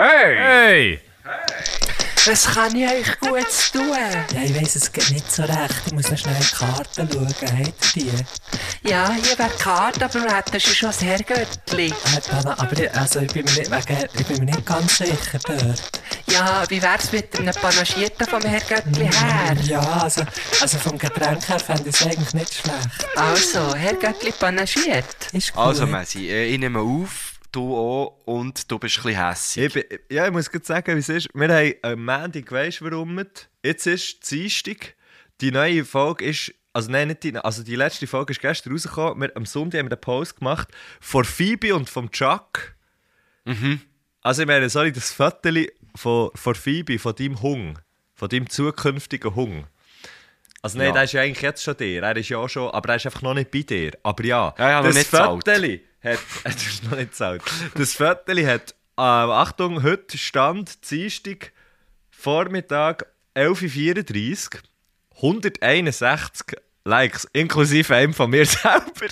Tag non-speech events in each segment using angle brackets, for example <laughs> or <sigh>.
Hey! Hey! Was kann ich euch gut tun? Ja, ich weiss, es geht nicht so recht. Ich muss noch schnell in die Karten schauen. Habt ihr die? Ja, hier wäre die Karte, aber wir hätten schon das Herrgöttli. Äh, Dana, aber ich, also, ich, bin mir nicht, wegen, ich bin mir nicht ganz sicher dort. Ja, wie wär's mit einem Panagierten vom Herrgöttli her? Ja, also, also vom Getränk her fände ich es eigentlich nicht schlecht. Also, Herrgöttli panagiert. Ist gut. Also, Messi, äh, ich nehme auf, du auch, und du bist ein bisschen hässig. Ich bin, ja, ich muss gerade sagen, wie es ist. Wir haben am Montag, weisst du warum? Jetzt ist Dienstag. Die neue Folge ist, also nein, nicht die, also die letzte Folge ist gestern rausgekommen. Wir, am Sonntag haben wir einen Post gemacht von Phoebe und vom Chuck. Mhm. Also ich meine, sorry, das Foto von, von Phoebe, von deinem Hung, von deinem zukünftigen Hung. Also nein, Ja. der ist ja eigentlich jetzt schon dir, er ist ja auch schon, aber er ist einfach noch nicht bei dir. Aber ja, Ja, ja, das nicht zahlt. Hat, <laughs> das ist noch nicht zahlt. Das Foto hat, äh, Achtung, heute Stand, Dienstag, Vormittag, 11.34 Uhr, 161 Likes, inklusive einem von mir <laughs> selber.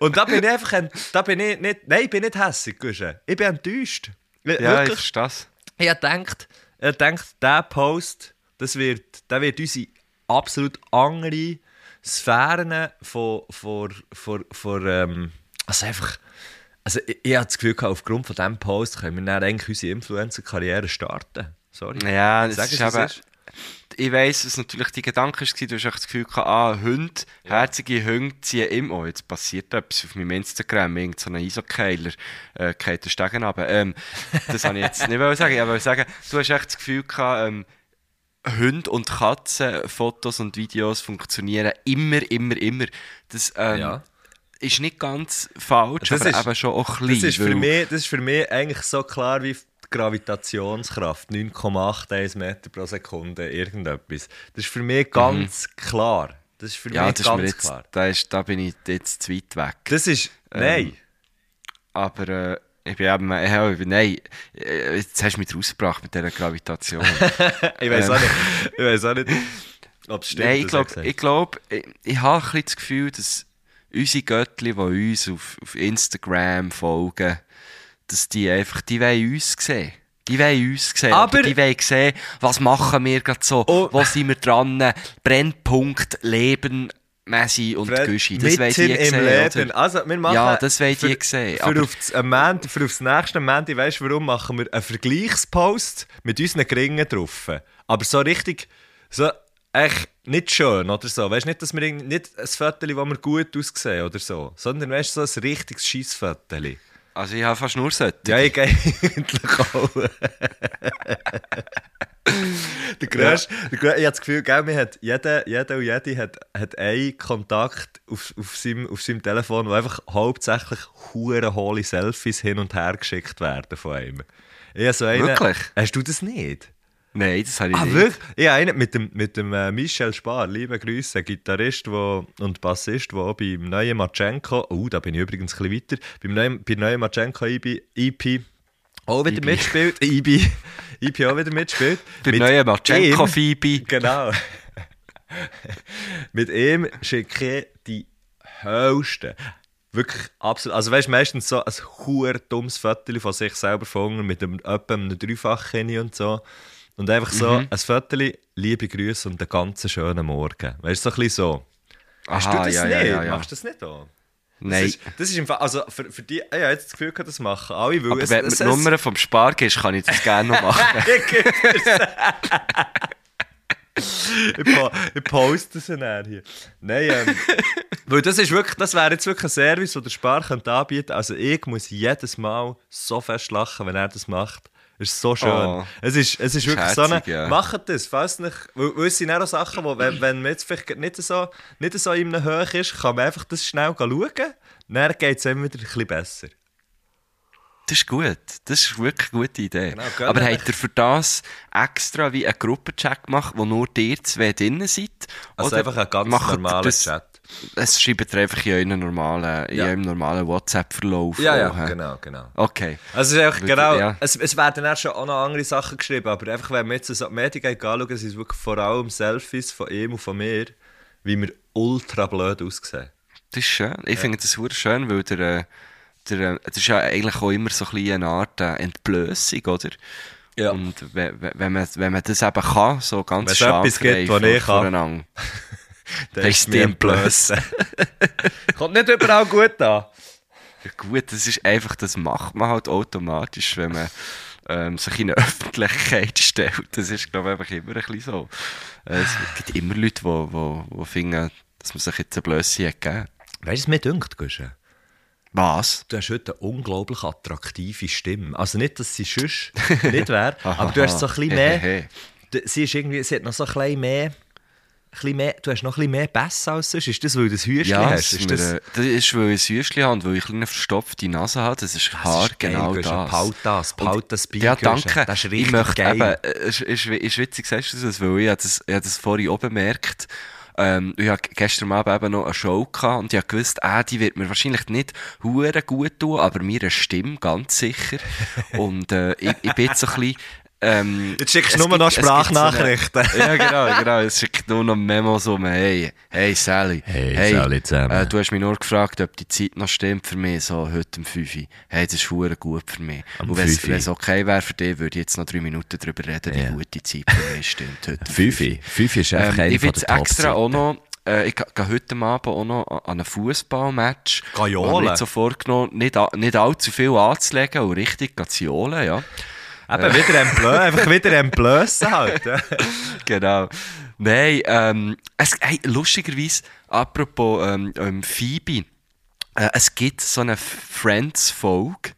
Und da bin ich einfach, ent- da bin ich nicht, nein, ich bin nicht hässig. Ich bin enttäuscht. Ja, ich Wirklich. verstehe das. Ich habe gedacht, ich habe gedacht, dieser Post, das wird, der wird unsere absolut andere Sphären von, von, von, von ähm, also einfach, also ich, ich habe das Gefühl, aufgrund von diesem Post können wir dann eigentlich unsere Influencer-Karriere starten. Sorry. Ja, das Sag ist eben, ist. ich weiss, was natürlich die Gedanke war, du hast echt das Gefühl gehabt, ah, Hunde, herzige Hunde ziehen immer, oh, jetzt passiert etwas auf meinem Instagram, irgend so ein Isokeiler, äh, geht den Stegen runter. Ähm, das wollte ich jetzt nicht sagen, ich wollte sagen, du hast echt das Gefühl gehabt, ähm, Hunde und Katzen, Fotos und Videos funktionieren immer, immer, immer. Das ähm, Ja. ist nicht ganz falsch, Das aber ist- eben schon auch ein Das ist, für mich, das ist für mich eigentlich so klar wie die Gravitationskraft. 9,81 Meter pro Sekunde, irgendetwas. Das ist für mich ganz klar. Das ist für Mhm. ja, mich das ist mir ganz jetzt, klar. da, ist, da bin ich jetzt zu weit weg. Das ist. Ähm, Nein. Aber äh, ich bin eben, bin- nein, äh, jetzt hast du mich rausgebracht mit dieser Gravitation. <laughs> Ich weiß ähm, auch nicht, ich weiß auch nicht ob es stimmt. nein, ich glaube, ich, glaub, ich, ich habe ein bisschen das Gefühl, dass unsere Göttli, die uns auf, auf Instagram folgen, dass die einfach, die wollen uns sehen. Die wollen uns sehen. Aber die wollen sehen, was machen wir gerade so, Oh. wo sind wir dran, Brennpunkt, Leben, Messi und Fred, Güschi. Das wollen mitten die im sehen, Leben. oder? Also, wir machen Ja, das wollen die für- sehen, Für, aufs, am Montag- für aufs nächste Montag, weißt du warum, machen wir einen Vergleichspost mit unseren Gringen drauf. Aber so richtig, so echt nicht schön oder so. Weißt du, nicht, dass wir nicht ein Foto, wo wir gut aussehen oder so, sondern weißt du, so ein richtiges Scheissfoto. Also ich habe fast nur solche. Ja, ich gehe <laughs> eigentlich auch. <laughs> der grösste, der grö- ich habe das Gefühl, gell, mir hat jeder, jeder und jede hat, hat einen Kontakt auf, auf, seinem, auf seinem Telefon, wo einfach hauptsächlich hure hohle Selfies hin und her geschickt werden von einem. Ich so einen, Wirklich? Hast du das nicht? Nein, das habe ich Ah, nicht. wirklich? Ich habe einen mit dem, mit dem äh, Michel Spar, liebe Grüße, Gitarrist wo, und Bassist, der auch beim neuen Machenko, oh, da bin ich übrigens ein bisschen weiter, beim neuen, bei neuen Machenko EP, EP auch wieder EP. mitspielt, EP, EP auch wieder mitspielt. Bei Mit neuen ihm- Machenko-Phoebe. <laughs> Genau. mit ihm schicke ich die höchsten. Wirklich absolut. Also weißt du, meistens so ein hure dummes Foto von sich selber gefunden mit einem, etwa einem Dreifachkinn und so. Und einfach so Mhm. ein Foto, liebe Grüße und einen ganz schönen Morgen. Weißt du, so ein bisschen so. Hast du das ja, nicht? ja, ja. Machst du das nicht auch? Nein. Das ist, das ist im Fall, also für, für die, ich habe jetzt das Gefühl, gehabt, das machen alle, weil Aber es, wenn du es, mir die Nummer vom Spar gibst, kann ich das gerne noch machen. <laughs> ich, po ich poste es dann hier. Nein, ähm, <laughs> weil das ist wirklich, das wäre jetzt wirklich ein Service, den der Spar könnte anbieten Also ich muss jedes Mal so fest lachen, wenn er das macht. Es ist so schön. Oh. es, ist, es ist wirklich so eine... ja. Macht das, falls nicht... Weil, weil es sind auch Sachen, wo, wenn, wenn man jetzt vielleicht nicht so, nicht so in einem Höhe ist, kann man einfach das schnell schauen. Dann geht es immer wieder ein bisschen besser. Das ist gut. Das ist wirklich eine gute Idee. Genau, Aber habt ihr für das extra wie einen Gruppenchat gemacht, wo nur ihr zwei drinnen seid? Also Oder einfach ein ganz normaler das, Chat. Es schreibt einfach in eurem normalen, in Ja. eurem normalen WhatsApp-Verlauf. Ja, ja, auch, genau, genau. Okay. Also es ist genau, ja. es, es werden dann schon auch noch andere Sachen geschrieben, aber einfach, wenn wir jetzt so die Medien anschauen, sind es wirklich vor allem Selfies von ihm und von mir, wie wir ultra blöd aussehen. Das ist schön. Ich finde das super schön, weil der, äh, der, äh, das ist ja eigentlich auch immer so ein eine Art äh, Entblößung, oder? Ja. Und we- we- wenn man, wenn man das eben kann, so ganz Wenn es etwas gibt, was ich kann. <laughs> <laughs> Das ist die Blöße. <laughs> Kommt nicht überall gut an. Ja, gut, das ist einfach, das macht man halt automatisch, wenn man ähm, sich in eine Öffentlichkeit <laughs> stellt. Das ist, glaube ich, einfach immer ein bisschen so. Äh, es gibt immer Leute, die wo, wo, finden, dass man sich jetzt eine Blöße hat gegeben. Weißt du, was mir dünkt, Guschen? Was? Du hast heute eine unglaublich attraktive Stimme. Also nicht, dass sie sonst nicht wäre, aber du hast so ein bisschen mehr... Sie, ist irgendwie, sie hat noch so ein bisschen mehr... Ein mehr du hast noch ein bisschen mehr Bass als sonst. Ist das, weil du das Hüschen Ja, hast? das, Ist mir, äh, das ist, weil ich ein Häuschen habe und weil ich eine verstopfte Nase habe. Das ist Das Haar ist geil, genau das. Behalt das, behalt das bei, Ja, danke. Das ist ich richtig möchte geil. eben, äh, es ist, ist witzig, sagst du das, weil ich habe das, ich habe das vorhin oben bemerkt. Ähm, ich hatte gestern Abend eben noch eine Show gehabt und ich gewusst, äh, die wird mir wahrscheinlich nicht hure gut tun, aber mir eine Stimme ganz sicher. <laughs> und äh, ich, ich bin jetzt ein bisschen... Ähm, Jetzt schickst du nur gibt- noch gibt so eine- Sprachnachrichten. ja, genau, genau. Es schickt nur noch Memos um, hey, hey Sally. Hey, Sally zusammen. Äh, du hast mich nur gefragt, ob die Zeit noch stimmt für mich, so heute um 5 Uhr. Hey, das ist verdammt gut für mich. Am Und wenn 5 Uhr. es okay wäre für dich, würde ich jetzt noch drei Minuten darüber reden, wie Ja. gut die Zeit für mich stimmt. Heute um Fünfi. Fünfi ist einfach ähm, eine ich will jetzt extra auch noch, äh, ich gehe heute Abend auch noch an ein Fußballmatch. Geh Ich habe jetzt so vorgenommen, nicht, nicht allzu viel anzulegen und richtig zu johlen, ja. Eben, wieder Blö, <laughs> einfach wieder ein Blößen halt. genau. Nein, ähm, es, hey, lustigerweise, apropos ähm, ähm, Phoebe, äh, es gibt so eine Friends-Folge,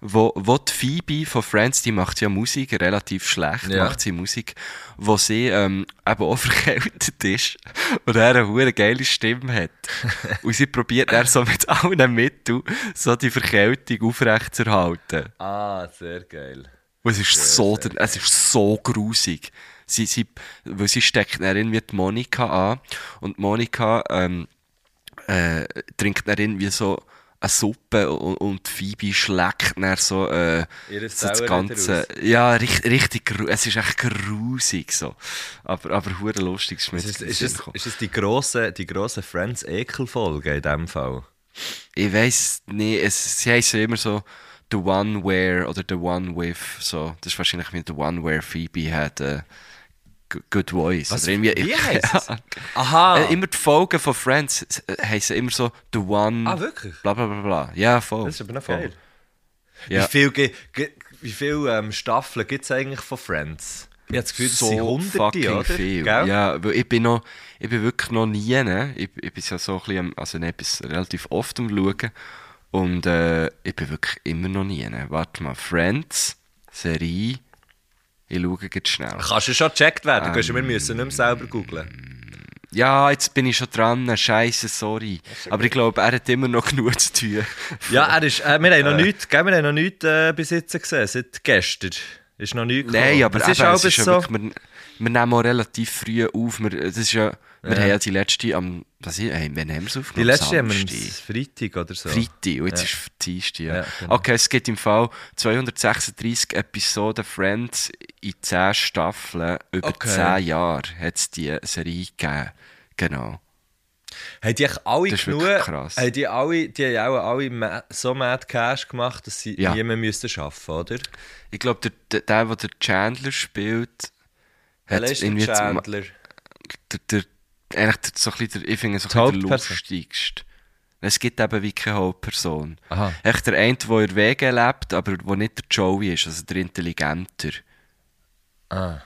wo, wo die Phoebe von Friends, die macht ja Musik, relativ schlecht Ja. macht sie Musik, wo sie ähm, eben auch <laughs> verkältet ist und er eine hure geile Stimme hat. <laughs> und sie probiert dann so mit allen Mitteln so die Verkältung aufrechtzuerhalten. Ah, sehr geil. Und es ist so, der, es ist so grusig. Sie, sie, weil sie steckt dann irgendwie die Monika an und Monika ähm, äh, trinkt dann irgendwie so eine Suppe und, und Phoebe schlägt dann so, äh, so das Ganze. Ja, richtig, richtig, es ist echt grusig so. Aber, aber hure lustig ist Ist ist, es, gekommen. ist es die grosse, die grosse Friends-Ekel-Folge in dem Fall? Ich weiß nicht, es, sie heißen immer so The One Where oder The One With, so. Das ist wahrscheinlich wie The One Where Phoebe hat äh, Good Voice. Was? Oder irgendwie, Wie heisst es? <laughs> Aha! Äh, immer die Folgen von Friends heißen immer so The One. ah, wirklich? Bla bla bla bla. Ja, voll. Das ist aber noch voll. Ja. Wie viele viel, ähm, Staffeln gibt es eigentlich von Friends? Ich habe das Gefühl, das so sind hunderte, fucking oder? viel. Gell? Ja, weil ich bin noch, ich bin wirklich noch nie, ne? ich, ich bin ja so ein bisschen, also nicht relativ oft am schauen und äh, ich bin wirklich immer noch nie. Warte mal, Friends, Serie, ich schaue jetzt schnell. Kannst du schon gecheckt werden? Ähm, wir müssen nicht mehr selber googlen. Ja, jetzt bin ich schon dran, scheiße, sorry. Aber ich glaube, er hat immer noch <laughs> genug zu tun. Ja, er ist, äh, wir haben noch nichts, gell, wir haben noch nichts äh, bis jetzt gesehen, seit gestern. Ist noch nichts Nein, aber es eben, ist auch es ist ja so... wirklich, wir, wir nehmen auch relativ früh auf. Wir, das ist ja, wir haben ja die letzte am, was ist, haben wir es aufgenommen? die letzte haben wir am. Freitag oder so. Freitag, und jetzt Ja. ist Dienstag, ja. Ja, genau. Okay, es gibt im Fall 236 Episoden Friends in 10 Staffeln. Über Okay. 10 Jahre hat es die Serie gegeben. Genau. Haben die alle Das genug, krass. haben die, alle, die haben auch alle so mad Cash gemacht, dass sie Ja. nie mehr müssten arbeiten, oder? Ich glaube, der, der, der, der Chandler spielt, hat irgendwie Chandler? der, der, eigentlich so ein bisschen der, ich finde so ein bisschen der lustigste. Es gibt eben wie keine Hauptperson. Echt der eine, der in Wege lebt, aber der nicht der Joey ist, also der Intelligenter. Ah.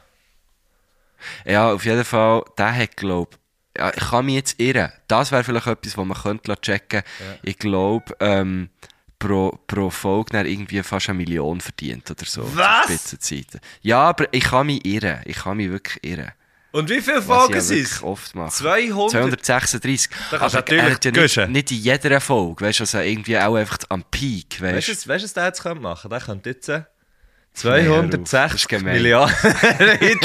Ja, auf jeden Fall, der hat, glaube ja, ich kann mich jetzt irren. Das wäre vielleicht etwas, was man könnte checken könnte. Ich glaube, ähm, pro, pro Folge irgendwie fast eine Million verdient oder so. Was? Ja, aber ich kann mich irren. Ich kann mich wirklich irren. Und wie viele Folgen ich ja sind es? oft mache. 200? 236. Da kannst aber er natürlich ja nicht, nicht in jeder Folge, weißt du, also irgendwie auch einfach am Peak, weißt du. weißt du, was der jetzt könnte machen Der könnte jetzt äh, Nee, hör auf, das 260 ist gemein. Milliarden Leute.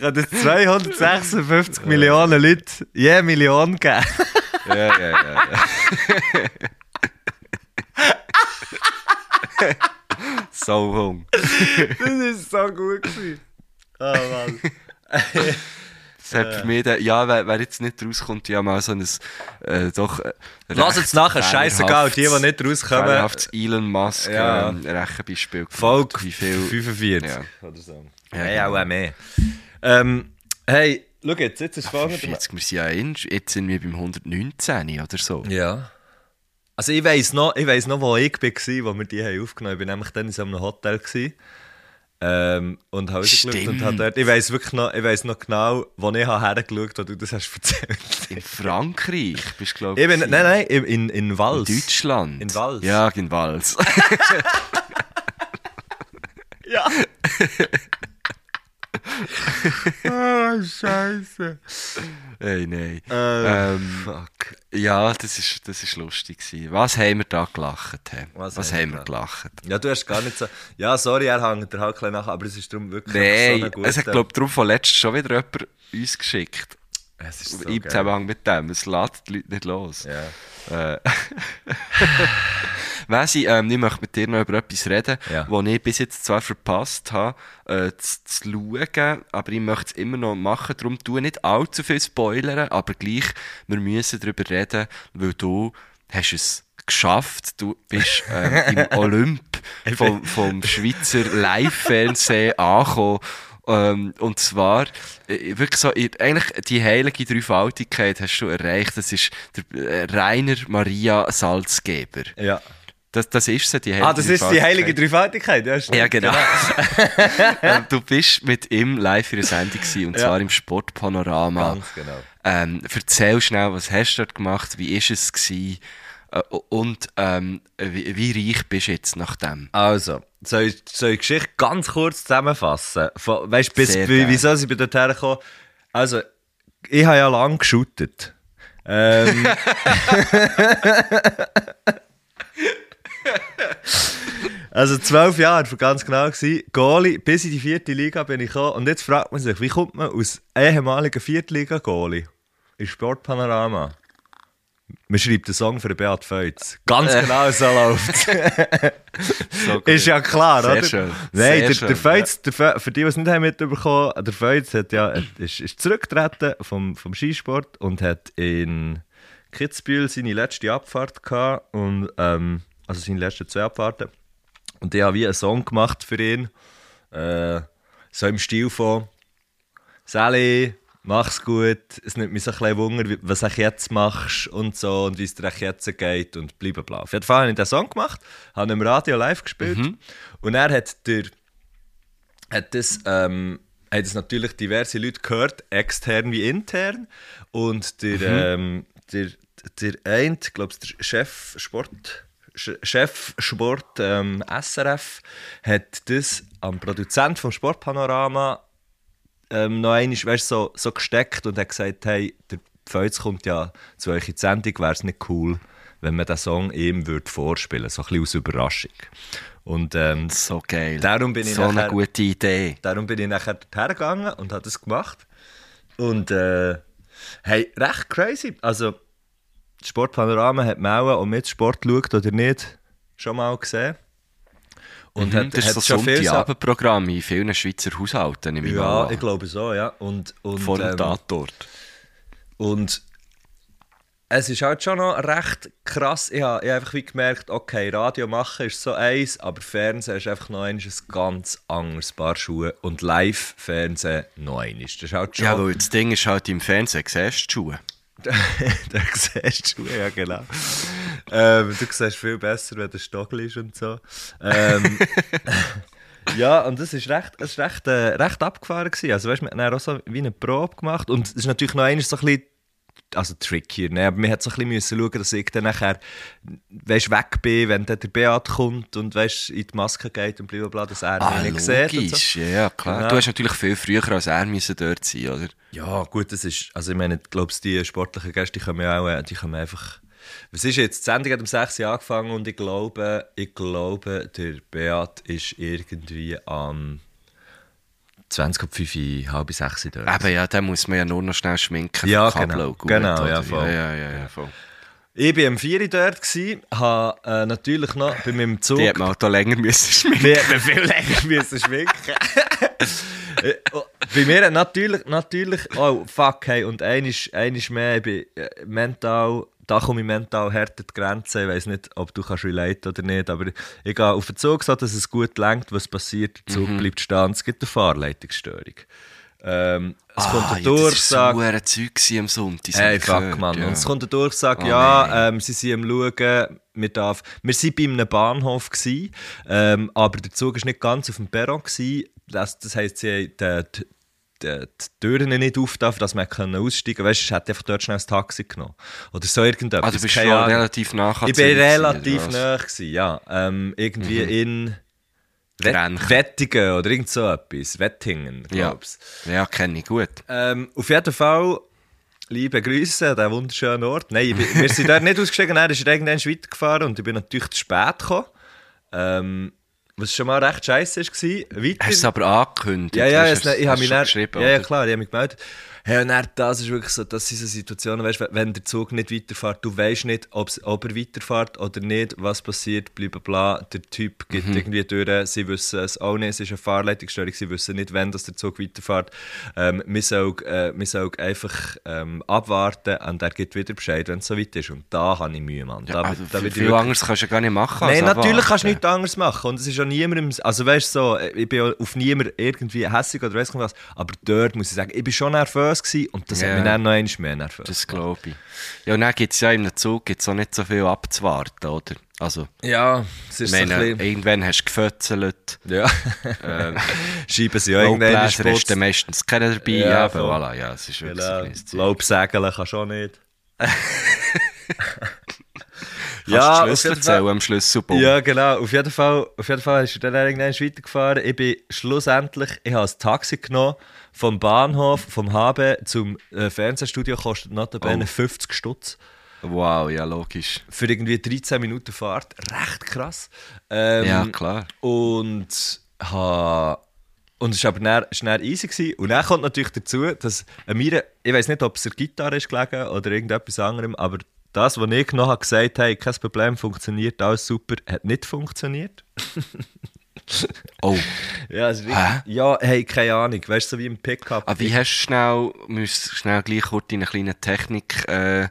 Könnte jetzt 256 Millionen Leute je Million geben. Ja, ja, ja. ja. so hung. Das ist so gut gewesen. Oh Mann. <laughs> Das hat für mich, der, ja, wer, wer jetzt nicht rauskommt, ja mal so ein, äh, doch, äh, Lass jetzt nachher, scheißegal, die, die nicht rauskommen. Fehlerhaftes Elon Musk, Ja. ähm, Rechenbeispiel. Folge wie viel, 45 Ja. oder so. Ja, hey, genau. auch mehr. Ähm, hey, schau jetzt, jetzt ist folgendes. 40, wir sind ja in, jetzt sind wir beim 119 oder so. Ja. Also ich weiss noch, ich weiss noch, wo ich war, wo wir die haben aufgenommen haben. Ich war nämlich dann in so einem Hotel. Gewesen. Ähm, und habe rausgeschaut und Stimmt. habe dort, ich weiss wirklich noch, ich weiss noch genau, wo ich hergeschaut habe, wo du das hast erzählt. In Frankreich bist du, glaube Ich bin, nein, nein, in, in, in In Wals. Deutschland. In Wals. Ja, in Wals. <laughs> Ja. <laughs> oh, <laughs> Scheiße. Ey, nein. Äh, Ähm, fuck. Ja, das ist, das ist lustig gewesen. Was haben wir da gelacht? He? Was Was, haben wir wir gelacht? Ja, du hast gar nicht so. Ja, sorry, er hängt halt ein bisschen nach, aber es ist darum wirklich Nein, so ein guter. es hat, glaube ich, darum von letztem schon wieder jemand uns geschickt. es ist so Im. Zusammenhang mit dem. Es lässt die Leute nicht los. Ja. Äh, <laughs> Wesi, ähm, ich möchte mit dir noch über etwas reden, Ja. was ich bis jetzt zwar verpasst habe, äh, zu, zu schauen, aber ich möchte es immer noch machen. Darum tu nicht allzu viel spoilern, aber gleich, wir müssen darüber reden, weil du hast es geschafft. Du bist ähm, <laughs> im Olymp vom, vom Schweizer Live-Fernsehen <laughs> angekommen. Ähm, und zwar, äh, wirklich so, eigentlich die heilige Dreifaltigkeit hast du erreicht. Das ist der äh, Rainer Maria Salzgeber. ja. Das, das ist sie, die heilige Ah, das ist die heilige Dreifaltigkeit. Ja, stimmt. Ja, genau. <laughs> Ähm, du bist mit ihm live in einer Sendung gewesen, und Ja. zwar im Sportpanorama. Ganz genau. Ähm, erzähl schnell, was hast du dort gemacht, wie ist es gewesen, äh, und ähm, wie, wie reich bist du jetzt nach dem? Also, soll ich, soll ich die Geschichte ganz kurz zusammenfassen? Von, weißt du, wieso ich bin dort hergekommen? Also, ich habe ja lange geshootet. Ähm, <laughs> <laughs> also zwölf Jahre, für ganz genau gewesen. Goalie, bis in die vierte Liga bin ich gekommen. Und jetzt fragt man sich, wie kommt man aus ehemaligen Viertliga-Goalie in Sportpanorama? Man schreibt einen Song für Beat Feutz. Ganz genau so läuft <laughs> So. Ist ja klar, Sehr oder? schön. Nein, der, schön, der Feuz, der Fe für die, die es nicht haben mitbekommen haben, der Feuz hat ja, ist, ist zurückgetreten vom, vom Skisport und hat in Kitzbühel seine letzte Abfahrt gehabt. Und, ähm, also seine letzten zwei Abfahrten. Und ich habe wie einen Song gemacht für ihn. Äh, so im Stil von Sally, mach's gut, es nimmt mich so ein bisschen Wunder, was du jetzt machst und so und wie es dir jetzt geht und bla bla bla. Auf jeden Fall habe ich den Song gemacht, habe im Radio live gespielt und er hat der hat das, ähm, hat das natürlich diverse Leute gehört, extern wie intern. Und der, ähm, der, der eine, glaube ich, der Chef Sport, Chef Sport ähm, SRF, hat das am Produzent vom Sportpanorama ähm, noch einmal weißt, so, so gesteckt und hat gesagt, hey, der Feuz kommt ja zu euch in die Sendung, wäre es nicht cool, wenn man den Song ihm würde vorspielen so ein bisschen aus Überraschung. Und ähm, So geil. Darum bin ich so eine nachher- gute Idee. Darum bin ich nachher dorthin gegangen und habe das gemacht. Und äh, hey, recht crazy. Also, das Sportpanorama hat man auch, ob man jetzt Sport schaut oder nicht, schon mal gesehen. Und Mhm, das ist so schon viel Sonntagabendprogramm in vielen Schweizer Haushalten. ich Ja, ich glaube so, ja. Und, und, Vor dem ähm, Tatort. Und es ist halt schon noch recht krass. Ich habe, ich habe einfach wie gemerkt, okay, Radio machen ist so eins, aber Fernsehen ist einfach noch ein ganz anderes Paar Schuhe. Und Live-Fernsehen noch eins. Das ist halt schon... Ja, weil das Ding ist halt im Fernsehen, siehst du die Schuhe. <laughs> da siehst du ja genau. ähm, du siehst viel besser, wenn der Stockl ist und so. Ähm, <laughs> ja, und das ist recht, recht, äh, recht abgefahren gewesen. Also weißt, wir haben auch so wie eine Probe gemacht und es ist natürlich noch eines so ein bisschen also trickier, ne? aber man hat so ein bisschen schauen, dass ich dann nachher weißt, weg bin, wenn dann der Beat kommt und weißt, in die Maske geht und blablabla, dass er Ah, mich nicht sieht. Und so. logisch. Ja, ja, klar. Genau. Du hast natürlich viel früher als er müssen dort sein, oder? Ja, gut, das ist, also ich meine, glaubst die sportlichen Gäste, die kommen ja auch, äh, die kommen einfach, was ist jetzt, die Sendung hat um 6 Uhr angefangen und ich glaube, ich glaube, der Beat ist irgendwie am 20 ab 5, Uhr, halb 6 Uhr dort. Eben, ja, dann muss man ja nur noch schnell schminken. Ja, genau. gut, Genau, ja, voll. Ja, ja, ja, ja, voll. Ich war am 4 Uhr dort, habe äh, natürlich noch bei meinem Zug... Die hat man auch da länger müssen schminken. Wir hätten viel länger müssen schminken. <laughs> Bei mir natürlich, natürlich, oh fuck, hey, und einisch, einisch mehr, ich bin äh, mental, da komme ich mental härter die Grenze, ich weiß nicht, ob du kannst relate oder nicht, aber ich gehe auf den Zug, so dass es gut lenkt, was passiert, der Zug bleibt stehen, es gibt eine Fahrleitungsstörung. Ähm, es kommt Ah, eine ja, das Durchsage. war so ein Zeug am Sonntag. das Hey, fuck, gehört, Mann. ja. Und es kommt eine Durchsage, Oh, ja, ähm, sie sind am Schauen, wir, darf, wir sind bei einem Bahnhof, gewesen, ähm, aber der Zug war nicht ganz auf dem Perron. Gewesen. Das, das heisst, sie haben die, die, die, die Türen nicht aufgetan, dass man aussteigen konnte. Weißt du, ich hätte einfach dort schnell ein Taxi genommen. Oder so irgendetwas. Ah, du bist schon Ahnung. relativ nah Ich bin relativ nah, gewesen, ja. Ähm, irgendwie in Wett. Wettingen oder irgend so etwas. Wettingen, Ja, glaub's. ja kenne ich gut. Ähm, auf jeden Fall, liebe Grüße an diesen wunderschönen Ort. Nein, ich bin, wir sind dort nicht ausgestiegen, er ist irgendwann weitergefahren und ich bin natürlich zu spät gekommen. Ähm, was schon mal recht scheiße war. Weiter, Hast du es aber angekündigt? ja, ja, es, ich habe mich geschrieben, ja, ja, klar, ich habe mich gemeldet. Hey, und dann, das ist wirklich so, das sind so Situationen, weißt, wenn- wenn der Zug nicht weiterfährt, du weißt nicht, ob's, ob er weiterfährt oder nicht, was passiert, bla bla bla. Der Typ geht Mhm. irgendwie durch, sie wissen es auch nicht, es ist eine Fahrleitungsstörung, sie wissen nicht, wann das der Zug weiterfährt. Ähm, wir sollen äh, wir sollen einfach ähm, abwarten und er gibt wieder Bescheid, wenn es so weit ist. Und da habe ich Mühe, Mann. Da, Also, da viel, wirklich- anderes kannst du ja gar nicht machen. Nein, als natürlich kannst du abwarten. nichts anderes machen. Und es ist auch niemandem, also weißt du, so, ich bin ja auf niemanden irgendwie hässlich oder weiss nicht was, aber dort muss ich sagen, ich bin schon nervös gewesen und das Ja. hat mich dann noch einmal mehr nervös. Das glaube ich. Ja, und dann gibt es ja im Zug gibt's auch nicht so viel abzuwarten, oder? Also, ja, es ist so ein meine, bisschen... irgendwann hast du gefötzelt. Ja, Ähm, <laughs> schreiben sie ja irgendwann hast du meistens keinen dabei. Ja, Ja, aber voilà, ja, es ist wirklich ein Genau, Zeug. Laubsägeln kannst du auch nicht. <laughs> Du die Schlüssel erzählen am Schlüsselbund? Ja, genau. Auf jeden Fall, auf jeden Fall ist er dann irgendwann weitergefahren. Ich bin schlussendlich, ich habe ein Taxi genommen vom Bahnhof, vom HB zum äh, Fernsehstudio, kostet notabene Oh. 50 Stutz. Wow, ja, logisch. Für irgendwie 13 Minuten Fahrt. Recht krass. Ähm, Ja, klar. Und ha, und es war aber dann, war dann easy. Gewesen. Und dann kommt natürlich dazu, dass mir, ich weiß nicht, ob es der Gitarre ist gelegen oder irgendetwas anderem, aber das, was ich noch habe gesagt habe, kein Problem, funktioniert, alles super, hat nicht funktioniert. <laughs> <laughs> Oh, Ja, also Hä? ja hey, keine Ahnung, weißt du, so wie im Pickup. aber wie hast du schnell, musst schnell gleich kurz in einen kleinen Technik, äh,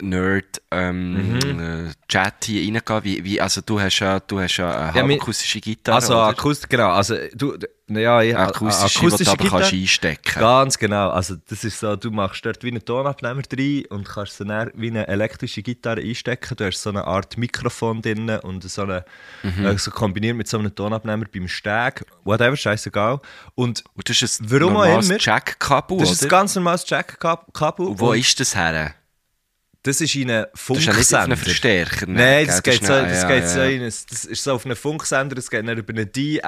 Nerd, ähm, Mhm. äh, Chat hier reingehen? Wie, wie, also du hast ja, du hast ja eine Ja, halbakustische Gitarre, also akustisch, genau, also du, ja, ich, akustische, du aber kannst einstecken. Ganz genau. Also das ist so, du machst dort wie einen Tonabnehmer rein und kannst so dann wie eine elektrische Gitarre einstecken. Du hast so eine Art Mikrofon drin und so, eine, Mhm. äh, so kombiniert mit so einem Tonabnehmer beim Steg. Whatever, scheißegal. Und Und das ist ein Warum normales. Jack-Kabel, das ist ein ganz normales Jack-Kabel. Wo und ist das her? Das ist in einem Das ist ja nicht auf einen Funksender. Verstärker. ne? Nein, gell? das geht, so, das ja, geht ja, so in das ist so auf einem Funksender, das geht dann über ein DI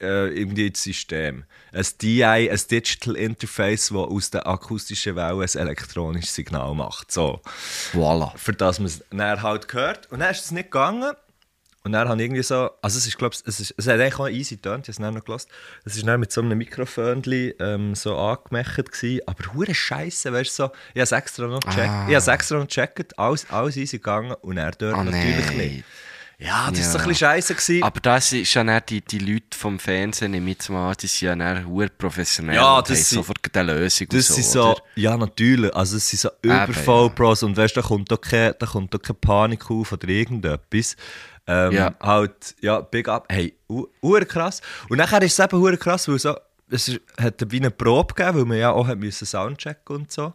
äh, irgendwie ins System. Ein DI, ein Digital Interface, das aus der akustischen Welle ein elektronisches Signal macht. So, Voilà. für das man es dann halt hört. Und dann ist es nicht gegangen. Und dann habe ich irgendwie so, also es ist, glaube es, ist, es hat eigentlich auch easy getönt, ich habe es dann noch gelassen. Es ist dann mit so einem Mikrofönchen ähm, so angemacht gewesen, aber hure Scheiße, weißt du so, ich habe es extra noch gecheckt, Ah. ich habe es extra noch gecheckt, alles, alles easy gegangen und er dort Oh, natürlich nein. nicht. Ja, das Ja. ist so ein bisschen scheiße gewesen. Aber das ist ja dann die, die Leute vom Fernsehen, nehme ich mal die sind ja dann hure professionell Ja, das sind- sofort eine Lösung Das so, so, oder? ja natürlich, also es sind so Eben, Übervollpros und weißt, da kommt doch keine, da kommt doch keine Panik auf oder irgendetwas. Ähm, Ja. Halt, ja, big up, hey, u- ur krass. Und nachher ist es eben ur krass, weil so, es hat wie eine Probe gegeben, weil man ja auch müssen Soundchecken und so.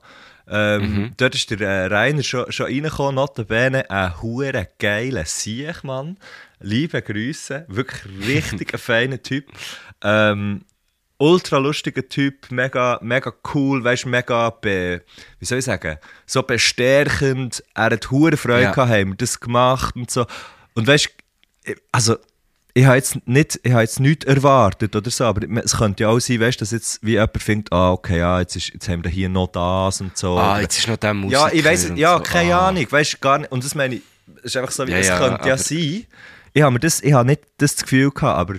Ähm, Mhm. Dort ist der äh, Rainer schon, schon reingekommen, notabene ein hure geiler Sieg, Mann. Liebe Grüße, wirklich richtig <laughs> ein feiner Typ. Ähm, ultra lustiger Typ, mega, mega cool, weißt mega, be, wie soll ich sagen, so bestärkend. Er hat hure Freude Ja. gehabt, haben wir das gemacht und so. Und weißt, also ich habe jetzt nicht, ich habe jetzt nichts erwartet oder so, aber es könnte ja auch sein, weißt, dass jetzt wie jemand findet, ah okay, ja, jetzt, ist, jetzt haben wir hier noch das und so. Ah, jetzt ist noch der Musiker. ja, ich weiß, ja, so. keine ah. Ahnung, weißt gar nicht. Und das meine ich, es ist einfach so, wie Ja, es ja, könnte ja sein. Ich habe mir das, ich habe nicht das Gefühl gehabt, aber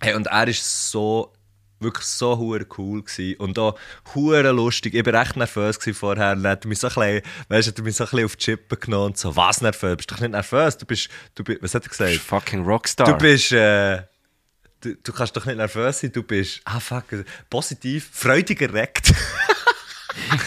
hey, und er ist so wirklich so hure cool gewesen. und auch hure lustig. Ich war recht nervös vorher. Und er hat mich so ein bisschen, weißt, hat mich so ein bisschen auf die Chippe genommen und so, was nervös? Bist du doch nicht nervös? Du bist, du bist, was hat er Du bist gesagt? fucking Rockstar. Du bist, äh, du, du kannst doch nicht nervös sein, du bist, ah fuck, positiv, freudig erregt. <laughs> <laughs>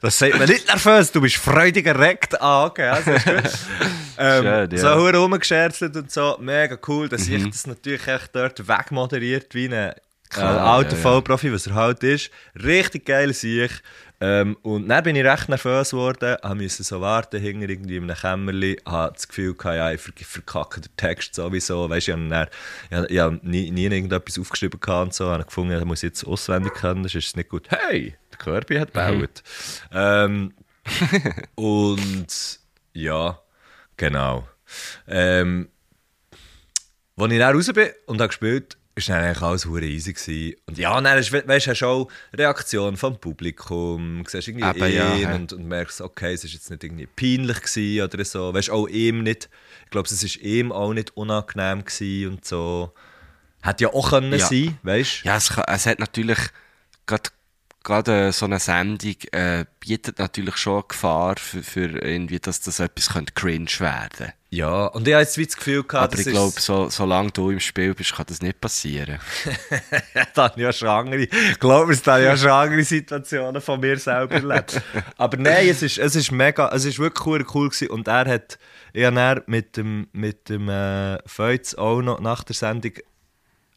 das sagt man nicht nervös, du bist freudig erregt. Ah, okay, also ist gut. <laughs> ähm, Schön, ja. So hure rumgescherzelt und so, mega cool, dass ich das natürlich echt dort wegmoderiert wie ein äh, Klar, alter ja, ja. Vollprofi, was er halt ist. Richtig geil sehe ich. Ähm, und dann bin ich recht nervös geworden, müssen so warten, hinter irgendwie in einem Kämmerli, habe das Gefühl gehabt, ja, ich ver- verkacke den Text sowieso, weißt du, ich habe, dann, ich habe, ich habe nie, nie irgendetwas aufgeschrieben gehabt und so, habe gefunden, das muss ich jetzt auswendig können, das ist nicht gut. Hey, der Kirby hat gebaut. Ähm, <laughs> und ja, genau. Ähm, als ich dann raus bin und habe gespielt, ist dann eigentlich alles hure easy gewesen. Und ja, dann ist, weißt, hast du auch Reaktion vom Publikum, siehst irgendwie Eben, ja, ihn ja. und, und merkst, okay, es ist jetzt nicht irgendwie peinlich gewesen oder so. Weißt auch ihm nicht, ich glaube, es ist ihm auch nicht unangenehm gewesen und so. Hätte ja auch können Ja. sein, weißt du? Ja, es, kann, es hat natürlich gerade gerade so eine Sendung äh, bietet natürlich schon Gefahr für, für irgendwie, dass das etwas könnte cringe werden. Ja, und ich habe jetzt das Gefühl gehabt, Aber ich glaube, so, solange du im Spiel bist, kann das nicht passieren. <laughs> da habe ich ja schon andere, glaub mir, da habe ich ja schon andere Situationen von mir selber erlebt. <laughs> Aber nein, es ist, es ist mega, es ist wirklich cool, cool gewesen. Und er hat, ich habe dann mit dem, mit dem äh, Feuz auch noch nach der Sendung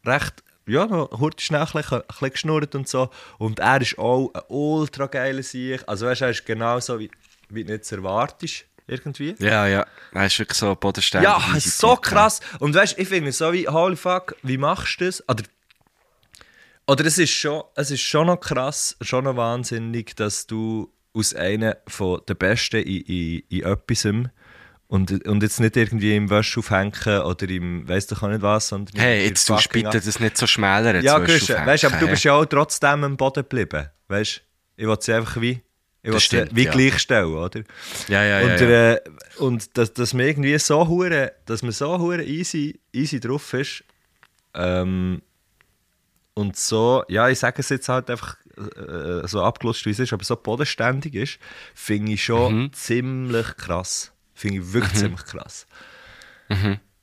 recht, ja, noch kurz schnell ein bisschen, ein bisschen geschnurrt und so. Und er ist auch ein ultra geiler Sieg. Also weißt du, er ist genauso, wie, wie du nicht erwartest, irgendwie. Ja, ja. Er ist wirklich so bodenständig. Ja, ist so krass. Und weißt du, ich finde so wie, holy fuck, wie machst du das? Oder, oder es, ist schon, es ist schon noch krass, schon noch wahnsinnig, dass du aus einer von der Besten in, in, in etwas und, und jetzt nicht irgendwie im Wäsch aufhängen oder im, weiss doch auch nicht was, sondern Hey, jetzt du bitte das nicht so schmälern. ja, du weißt, aber du bist ja auch trotzdem am Boden geblieben. Weißt ich wollte sie einfach wie, ich sie stimmt, wie ja. gleichstellen, oder? Ja, ja, ja. und ja. Äh, und dass, dass man irgendwie so hure, dass man so hure easy, easy drauf ist. Ähm, und so, ja, ich sage es jetzt halt einfach äh, so abgelutscht, wie es ist, aber so bodenständig ist, finde ich schon Mhm. ziemlich krass. Finde ich wirklich ziemlich krass.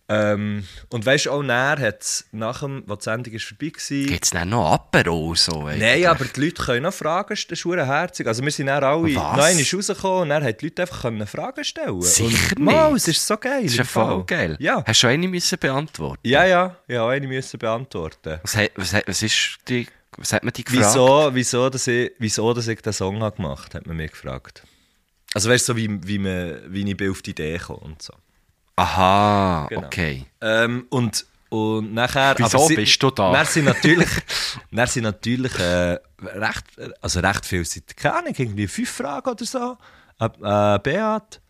Ähm, und weißt du, auch näher hat es nach dem, wo die Sendung ist vorbei war, Gibt es dann noch Apero so? Nein, aber die Leute können noch Fragen stellen, das ist herzig. Also wir sind dann alle Was? noch einmal rausgekommen und dann haben die Leute einfach können Fragen stellen Sicher und, Mal, nicht. es ist so geil. Das ist ja voll geil. Ja. Hast du eine müssen beantworten? Ja, ja, ja, eine müssen beantworten. Was, hat- was, hat- was ist die, was hat man die gefragt? Wieso, wieso, dass ich, wieso dass ich den Song habe gemacht habe, hat man mich gefragt. Also weißt du, so wie, wie, man, wie ich bin auf die Idee komme und so. Aha, Genau. okay. Ähm, und, und nachher... Wieso sie- bist du da? <laughs> Dann sind natürlich, <laughs> dann sind natürlich äh, recht, also recht viel Zeit, keine Ahnung, irgendwie fünf Fragen oder so, äh, äh, Beat.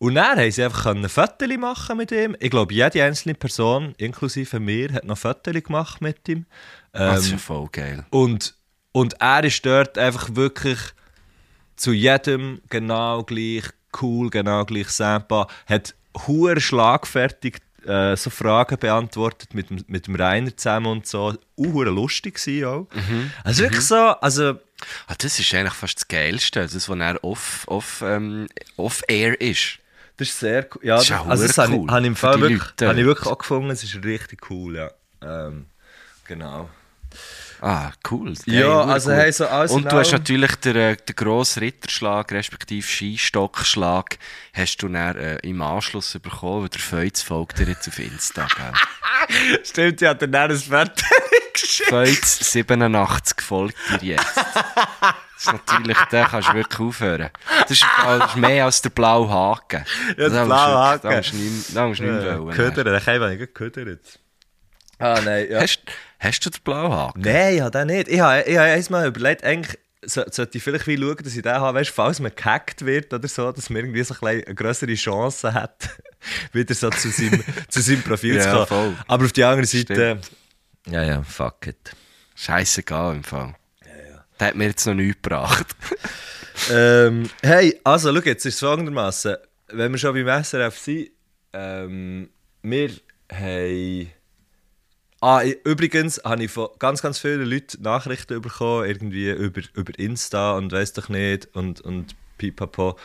Und dann haben sie einfach ein Foto machen mit ihm. Ich glaube, jede einzelne Person, inklusive mir, hat noch Foto gemacht mit ihm. Ah, das ist ja Ähm, voll geil. und, und er ist dort einfach wirklich zu jedem genau gleich cool, genau gleich samba, hat hure schlagfertig äh, so Fragen beantwortet mit, dem- mit dem Rainer zusammen und so. Uh, hure lustig gewesen auch. Also wirklich so, also Ah, das ist eigentlich fast das Geilste, das, was er off, off, ähm, off air ist. das ist sehr cool. Ja, Das ist auch also das hure habe ich, cool habe ich im Fall wirklich, Leute. habe ich wirklich auch gefunden, es ist richtig cool, ja. Ähm, genau. Ah, cool. Ja, hure also gut. hey, so alles Und du hast natürlich den, äh, den grossen Ritterschlag, respektive Skistockschlag, hast du dann äh, im Anschluss bekommen, weil der Feuz folgt dir jetzt auf Insta, gell? <laughs> Stimmt, ja, dann ein Foto <laughs> geschickt. Feuz 87 folgt dir jetzt. Das ist natürlich, da kannst du wirklich aufhören. Das ist, das ist mehr als der blaue Haken. Ja, der Da blaue Da Haken. da musst du nicht mehr wollen. Ködern, dann kann ich nicht ködern. Ah, nein, ja. Hast, hast du den blauen Haken? Nein, ja, den nicht. Ich habe, ich habe einmal überlegt, eigentlich so, sollte ich vielleicht wie schauen, dass ich den habe, weißt, falls man gehackt wird oder so, dass man irgendwie so ein eine größere Chance hat, <laughs> wieder so zu seinem, <laughs> zu seinem Profil Ja, zu kommen. voll. Aber auf die andere Seite, ja, ja, fuck it. Scheißegal im Fall. Der hat mir jetzt noch nichts gebracht. <laughs> Ähm, hey, also, schau, jetzt ist es folgendermaßen. Wenn wir schon beim SRF sind, ähm, wir haben. Ah, übrigens habe ich von ganz, ganz vielen Leuten Nachrichten bekommen, irgendwie über, über Insta und weiß doch nicht und, und pipapo.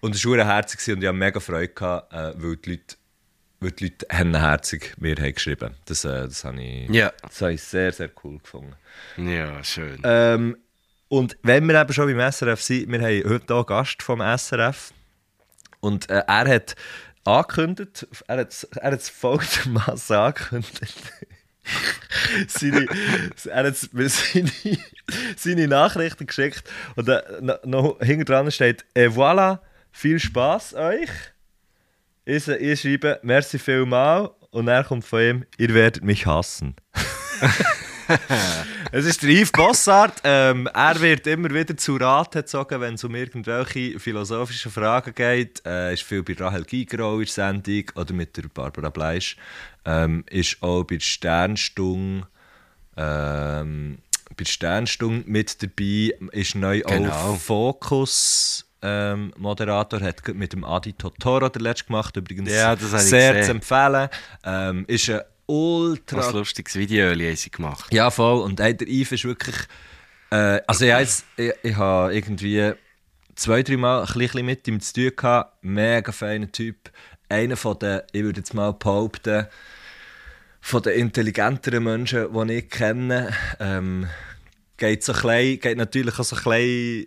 Und es war herzig und ich hatte mega Freude, gehabt, äh, weil die Leute weil die Leute hennenherzig mir haben geschrieben Das, äh, das habe ich, Ja. das habe ich sehr, sehr cool gefunden. Ja, schön. Ähm, und wenn wir eben schon beim SRF sind, wir haben heute hier einen Gast vom SRF. Und äh, er hat angekündigt, er hat er hat es folgendermaßen <laughs> angekündigt. Seine, er hat mir <laughs> seine, seine Nachrichten geschickt und äh, noch, noch hinten dran steht: Et voilà, viel Spaß euch. Ich, ich schreibe, merci vielmal und er kommt von ihm, ihr werdet mich hassen. <laughs> <laughs> Es ist der Yves Bossart. Ähm, er wird immer wieder zu Rat gezogen, wenn es um irgendwelche philosophischen Fragen geht. Äh, ist viel bei Rahel Gigerau in der Sendung oder mit der Barbara Bleisch. Ähm, ist auch bei der Sternstung, ähm, bei der Sternstung mit dabei. Ist neu Genau. auch Fokus. Ähm, Moderator hat mit dem Adi Totoro der letzte gemacht, übrigens Ja, sehr zu empfehlen. Ähm, ist ein ultra Was lustiges Video haben sie gemacht. ja, voll. Und hey, der Yves ist wirklich. Äh, also, ich, jetzt, ich, ich habe irgendwie zwei, drei Mal ein bisschen mit ihm zu tun gehabt. Mega feiner Typ. Einer von den, ich würde jetzt mal behaupten, von den intelligenteren Menschen, die ich kenne. Ähm, geht, so klein, geht natürlich auch so klein.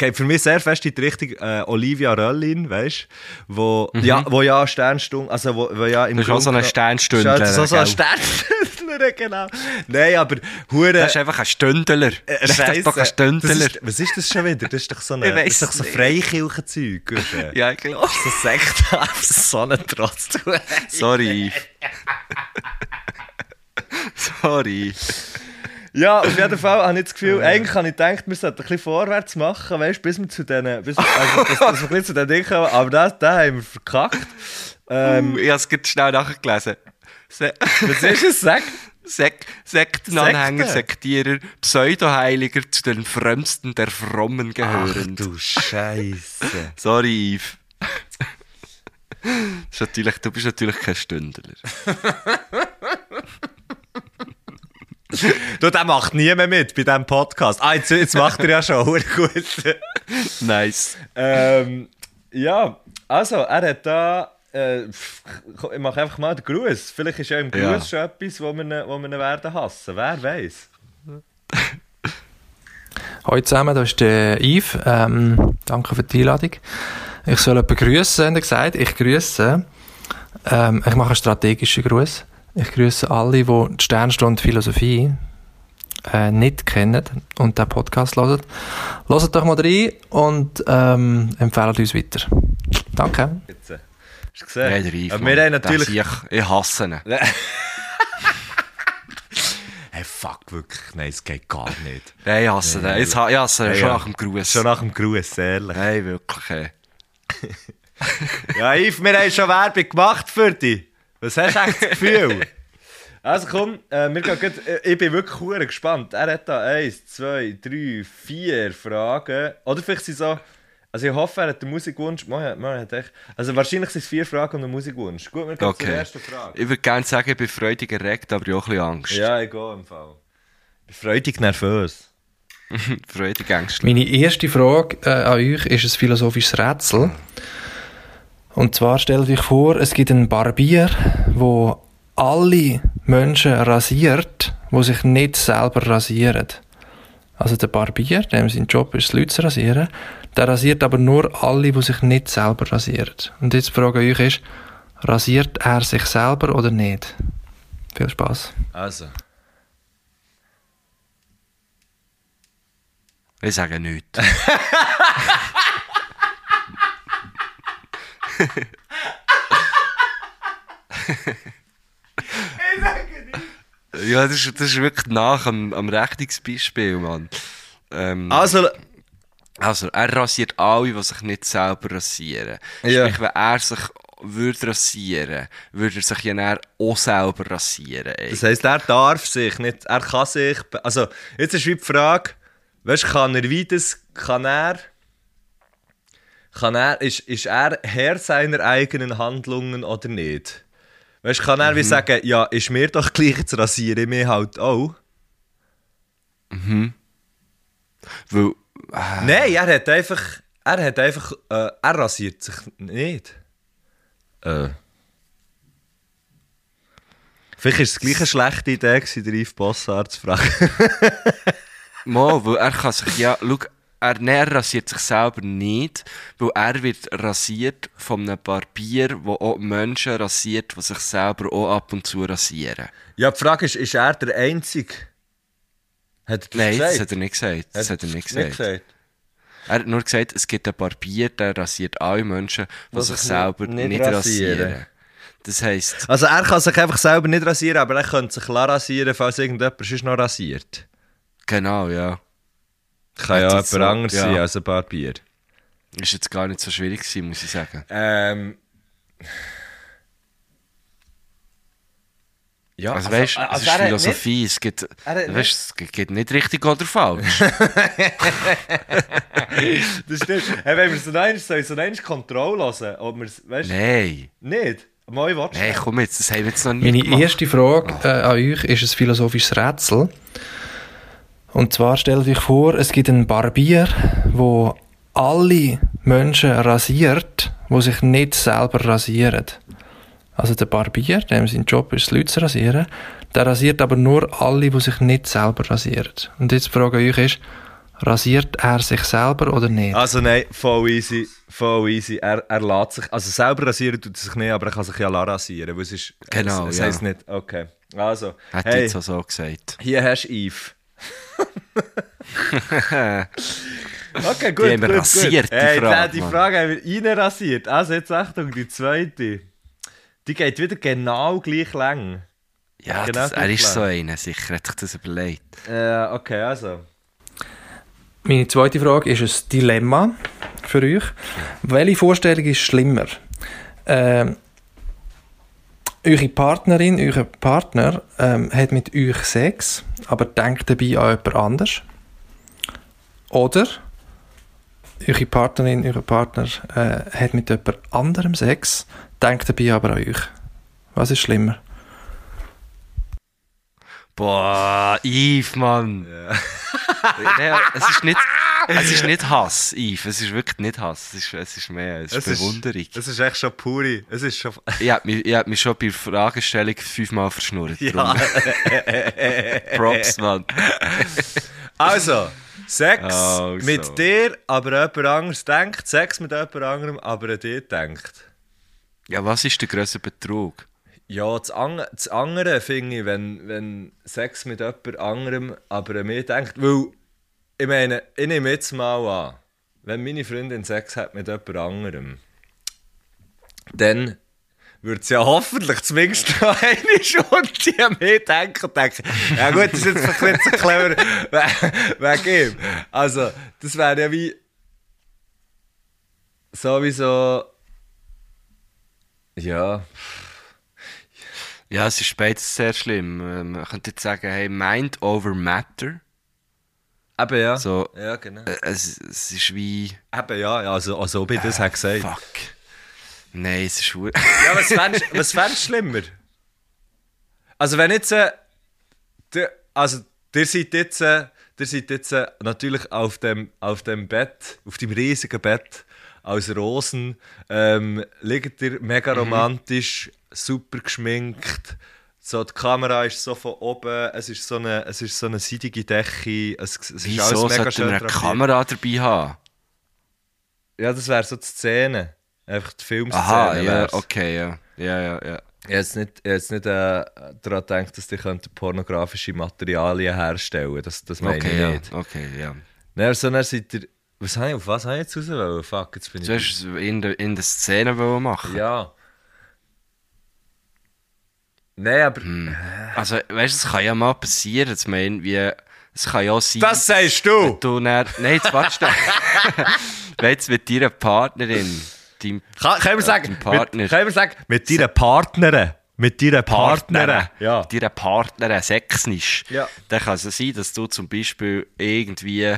Geht für mich sehr fest in die Richtung äh, Olivia Röllin, weißt du? Wo, ja, wo ja Sternstunde, also wo, wo ja im Das ist auch so ein Sternstündler, Das ist auch so ein? Sternstündler, <laughs> genau. Nein, aber hure. Das ist einfach ein Stündler. Das ist doch ein Stündler. Ist, was ist das schon wieder? Das ist doch so, doch so. Freikirchenzeug. <laughs> Ja, ich glaube. So Sekt auf Sonnentrotz Sorry. <laughs> Sorry. Ja, auf jeden Fall habe ich das Gefühl, eigentlich habe ich gedacht, wir sollten ein bisschen vorwärts machen, weißt, bis wir zu diesen, bis, also, bis, bis wir zu den Dingen kommen, aber das, das haben wir verkackt. Ähm, ich habe es gerade schnell nachgelesen. Se was ist es? Sag. Sek Sektenanhänger, Sekte? Sektierer, Pseudoheiliger zu den Frömmsten der Frommen Ach gehören. du Scheiße. Sorry, Yves. Das ist natürlich, du bist natürlich kein Stündler. <laughs> Du, der macht niemand mit bei diesem Podcast. Ah, jetzt, jetzt macht er ja schon, gut. Nice. Ähm, ja, also, er hat da. Äh, ich mache einfach mal den Gruß. Vielleicht ist ja im Gruß Ja. schon etwas, wo wir, ihn- wo wir ihn werden hassen. Wer weiß? Hallo zusammen, da ist der Yves. Ähm, danke für die Einladung. Ich soll jemanden grüßen, haben Sie gesagt. Ich grüße. Ähm, ich mache einen strategischen Gruß. Ich grüße alle, die die Sternstunde Philosophie äh, nicht kennen und den Podcast hören. Hört doch mal rein und ähm, empfehlt uns weiter. Danke. Jetzt, äh, hast du gesehen? Mann. wir haben natürlich. Ich, ich hasse ihn. <laughs> Hey, fuck, wirklich. Nein, es geht gar nicht. Nein, ich hasse ihn. Ich ha- ich hasse ihn Ja, schon ja. nach dem Gruß. Schon nach dem Gruß, ehrlich. Nein, wirklich. <laughs> Ja, Yves, wir haben schon Werbung gemacht für dich. Was hast du echt das Gefühl? <laughs> Also komm, äh, wir gehen grad, äh, ich bin wirklich hure gespannt. Er hat da eins, zwei, drei, vier Fragen. Oder vielleicht sind so... Also ich hoffe, er hat den Musikwunsch... Man, man hat echt, also wahrscheinlich sind es vier Fragen und ein Musikwunsch. Gut, wir gehen zur Okay. ersten Frage. Ich würde gerne sagen, ich bin freudig erregt, aber auch ein bisschen Angst. Ja, ich gehe im Fall. Ich bin freudig nervös. <laughs> Freudig ängstlich. Meine erste Frage äh, an euch ist ein philosophisches Rätsel. Und zwar stellt euch vor, es gibt einen Barbier, wo alle Menschen rasiert, wo sich nicht selber rasieren. Also der Barbier, dem sein Job ist, Leute zu rasieren, der rasiert aber nur alle, die sich nicht selber rasieren. Und jetzt die Frage an euch ist, rasiert er sich selber oder nicht? Viel Spaß. Also. Ich sage nichts. <laughs> Ja, das ist, das ist wirklich nach am, am Rechnungsbeispiel, Mann. Ähm, Also, also, er rasiert alle, die sich nicht selber rasieren. Ja. Sprich, wenn er sich würde rasieren, würde er sich ja dann auch selber rasieren. Ey. das heisst, er darf sich nicht... Er kann sich... Also, jetzt ist wie die Frage... Weißt kann er wie das... Kann er... Kann er... Ist, ist er Herr seiner eigenen Handlungen oder nicht? Weißt kann er wie sagen, ja, ist mir doch gleich, jetzt rasiere ich mich halt auch. Weil, Nein, er hat einfach... Er hat einfach... Äh, er rasiert sich nicht. Äh. Vielleicht war es gleich eine schlechte Idee, den Yves Bossard zu fragen. Mal, weil er kann sich ja, schau, er, er rasiert sich selber nicht, weil er wird rasiert von einem Barbier, der auch Menschen rasiert, die sich selber auch ab und zu rasieren. ja, die Frage ist, ist er der Einzige? Hat er Nein, gesagt? das hat er nicht gesagt. Das hat er nicht gesagt. gesagt. Er hat nur gesagt, es gibt einen Barbier, der rasiert alle Menschen, die Was sich selber nicht nicht, rasieren. rasieren. Das heisst, Also er kann sich einfach selber nicht rasieren, aber er könnte sich la rasieren, falls irgendjemand sonst noch rasiert. genau, ja. Kann ja jemand so- anderes ja. sein als ein Barbier. Ist jetzt gar nicht so schwierig gewesen, muss ich sagen. Ähm... Ja, Also, weißt du, es ist Philosophie, es gibt, weißt, es geht nicht richtig oder falsch. <laughs> <laughs> Das stimmt. Hey, wenn wir so soll so einen Kontrolle hören, ob wir es, weißt du, Nein. nicht? Mal Nein, komm jetzt, das haben wir jetzt noch nicht Meine gemacht. erste Frage äh, an euch ist ein philosophisches Rätsel. Und zwar stellt euch vor, es gibt einen Barbier, wo alle Menschen rasiert, wo sich nicht selber rasieren. Also der Barbier, dem sein Job ist, Leute zu rasieren, der rasiert aber nur alle, die sich nicht selber rasieren. Und jetzt die Frage an euch ist, rasiert er sich selber oder nicht? Also nein, voll easy, voll easy. Er, er lässt sich, also selber rasieren tut er sich nicht, aber er kann sich ja la rasieren, weil es ist, Genau, es, es ja. heisst nicht, okay. Also, Hat hey, jetzt auch so gesagt. hier hast du Yves. <laughs> okay, gut, Die haben wir gut, rasiert, gut. die hey, Frage, die Mann. Frage haben wir reinrasiert. Also jetzt Achtung, die zweite. Die geht wieder genau gleich lang. Ja, Genau das, er ist so lang. einer, sicher hat sich das überlegt. Äh, okay, also. Meine zweite Frage ist ein Dilemma für euch. Welche Vorstellung ist schlimmer? Ähm, eure Partnerin, euer Partner ähm, hat mit euch Sex, aber denkt dabei an jemand anders. Oder eure Partnerin, euer Partner äh, hat mit jemand anderem Sex, denkt dabei aber an euch. Was ist schlimmer? Boah, Yves, Mann. Nein, es, ist nicht, es ist nicht Hass, Yves. Es ist wirklich nicht Hass. Es ist, es ist mehr es ist Es ist- Bewunderung. Das ist echt schon puri. Es ist schon. ich habe mich, ich hab mich schon bei der Fragestellung fünfmal verschnurrt. Ja. Props, Mann. Also, Sex Also. mit dir, aber jemand anderes denkt. Sex mit jemand anderem, aber an dich denkt. Ja, was ist der grösste Betrug? Ja, das, Ang das andere finde ich, wenn, wenn Sex mit jemand anderem, aber an mich denkt. Weil, ich meine, ich nehme jetzt mal an, wenn meine Freundin Sex hat mit jemand anderem, dann würde sie ja hoffentlich zumindest noch <laughs> eine Stunde an mich denken und ja gut, das ist jetzt nicht so clever <laughs> we- wegen ihm. Also, das wäre ja wie sowieso ja, Ja, es ist beides sehr schlimm. Äh, Man könnte jetzt sagen, hey, Mind over Matter. eben ja. So, Ja, genau. äh, es, es ist wie... Eben ja, ja, also, also ob ich das hätte gesagt. Fuck. Nein, es ist... hu- <laughs> Ja, was fändest was fändest schlimmer? Also wenn jetzt... Äh, der, also, ihr seid jetzt... Äh, ihr seid jetzt äh, natürlich auf dem, auf dem Bett, auf dem riesigen Bett aus Rosen, ähm, liegt ihr mega romantisch, super geschminkt. So, die Kamera ist so von oben, es ist so eine, es ist so eine seidige Decke, es, es ist Wieso alles mega schön wir eine drapiert. Kamera dabei haben? Ja, das wäre so die Szene. Einfach die Filmszene. Aha, ja, wär's. okay, ja. Ja, ja, ja. Jetzt nicht, jetzt nicht äh, daran gedacht, dass die könnten pornografische Materialien herstellen Das, das meine Okay, ich ja. nicht. Okay, ja. Nein, so dann seid ihr... Was habe ich, auf was habe ich jetzt raus wollen? Fuck, jetzt bin ich... Du hast es in der, in der Szene wollen machen. Ja. Nein, aber... Also, weißt du, es kann ja mal passieren. Ich meine, wie, es kann ja auch sein. Das sagst du! du dann, Nein, jetzt warte Wenn <laughs> jetzt mit deiner Partnerin, deinem Kann, können wir sagen, Partner. Mit, können wir sagen, mit deiner Partnerin. Mit deiner Partnerin. Ja. deiner Partnerin Sex ist, Ja. dann kann es sein, dass du zum Beispiel irgendwie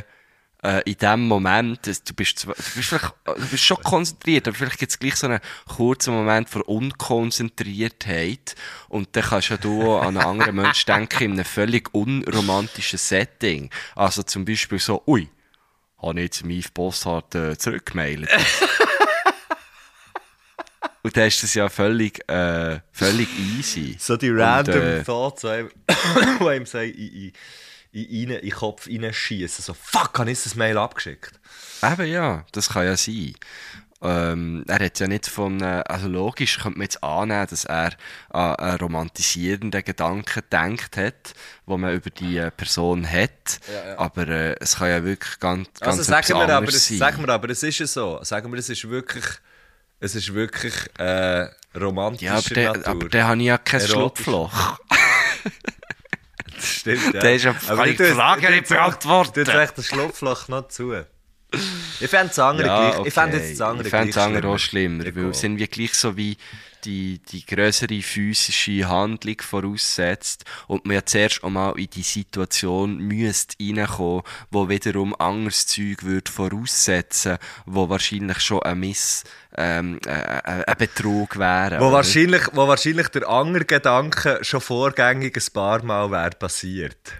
äh, in dem Moment, du bist, du bist vielleicht, du bist schon konzentriert, aber vielleicht gibt es gleich so einen kurzen Moment von Unkonzentriertheit und dann kannst ja du an einen anderen Menschen denken in einem völlig unromantischen Setting. Also zum Beispiel so, ui, habe ich jetzt Yves Bossart äh, zurückgemailt. <laughs> Und dann ist das ja völlig, äh, völlig easy. So die random Und, äh, Thoughts, die einem, <coughs> so in, in, in, den Kopf reinschießen. So, fuck, habe ich das Mail abgeschickt? Eben ja, das kann ja sein. Ähm, er hat ja nicht von, äh, also logisch könnte man jetzt annehmen, dass er an einen romantisierenden Gedanken gedacht hat, wo man über die äh, Person hat. Aber äh, es kann ja wirklich ganz, ganz Also sagen wir, aber, sein. sagen wir aber, es ist ja so. Sagen wir, es ist wirklich, es ist wirklich äh, romantischer ja, aber der, Natur. aber habe ich ja kein Erotisch. Schlupfloch. <laughs> <laughs> Stimmt, ja. Der ist ja- Aber du die Frage nicht beantworten? Du tust das Schlupfloch noch zu. Ich fände das andere gleich. Ich fände jetzt das andere Ich gleich das andere schlimmer. auch schlimmer, Ich weil es sind wie gleich so wie die, die größere physische Handlung voraussetzt und man ja zuerst einmal in die Situation müsste reinkommen, wo wiederum anderes Zeug würde voraussetzen, wo wahrscheinlich schon ein Miss, ähm, äh, äh, ein Betrug wäre. Wo oder? wahrscheinlich, wo wahrscheinlich der andere Gedanke schon vorgängig ein paar Mal wäre passiert.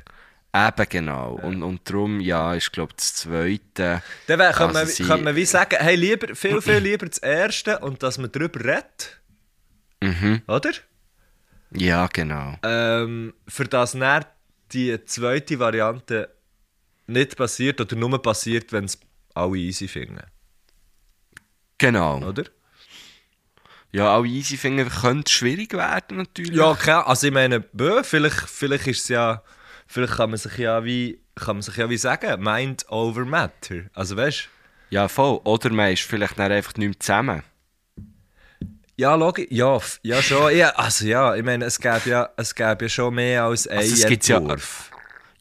Eben genau. Und, und darum, ja, ist glaube das Zweite. Dann wär, könnte, man, sie- könnte man wie sagen, hey, lieber, viel, viel lieber das Erste und dass man darüber redet. Mhm. Oder? Ja, genau. Ähm, für das dann die zweite Variante nicht passiert oder nur passiert, wenn es alle easy finden. Genau. Oder? Ja, auch easy finden könnte schwierig werden natürlich. Ja, klar. Also ich meine, bö, vielleicht, vielleicht ist es ja, vielleicht kann man sich ja wie, kann man sich ja wie sagen, Mind over Matter. Also weißt Ja, voll. Oder man ist vielleicht dann einfach nicht mehr zusammen. ja, logisch, ja, ja schon. Ja, also ja, ich meine, es gäbe ja, es gäbe ja schon mehr als ein Also es gibt's ja-.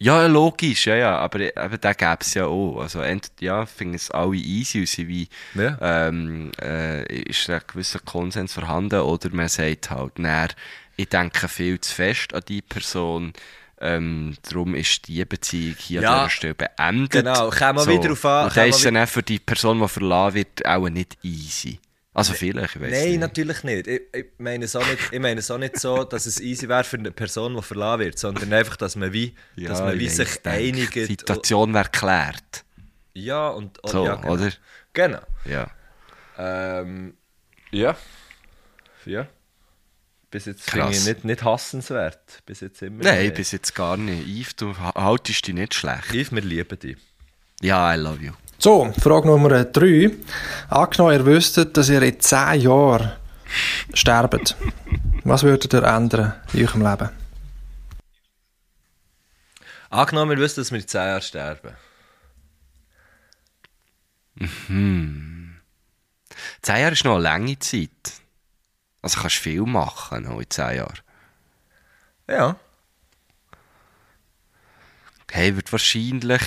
Ja, logisch, ja, ja. Aber eben, den gäbe es ja auch. Also, ent, ja, finden es alle easy und wie, Ja. ähm, äh, ist ein gewisser Konsens vorhanden oder man sagt halt, näher, ich denke viel zu fest an die Person. Ähm, darum ist die Beziehung hier Ja. an dieser Stelle beendet. Genau, kommen wir wieder drauf an, Und kommen ist dann auch für die Person, die verlassen wird, auch nicht easy. Also vielleicht, ich weiß Nein, nicht. natürlich nicht. Ich, ich, meine es auch nicht. ich meine es auch nicht so, dass es easy wäre für eine Person, die verlassen wird, sondern einfach, dass man wie, Ja, dass man ich wie weiss, sich einigt. Die Situation wäre geklärt. Ja, und, und So, ja, genau. oder? Genau. Ja. Ähm, ja. Ja. Bis jetzt finde ich nicht, nicht hassenswert. Bis jetzt immer. Nein, nicht. bis jetzt gar nicht. Yves, du ha- haltest dich nicht schlecht. Yves, wir lieben dich. Ja, I love you. So, Frage Nummer 3. Angenommen, ihr wüsstet, dass ihr in 10 Jahren sterbt. Was würdet ihr ändern in eurem Leben? Angenommen, wir wüssten, dass wir in 10 Jahren sterben. Zehn Jahre ist noch eine lange Zeit. Also kannst du viel machen noch in zehn Jahren. Ja. Hey, würde wahrscheinlich,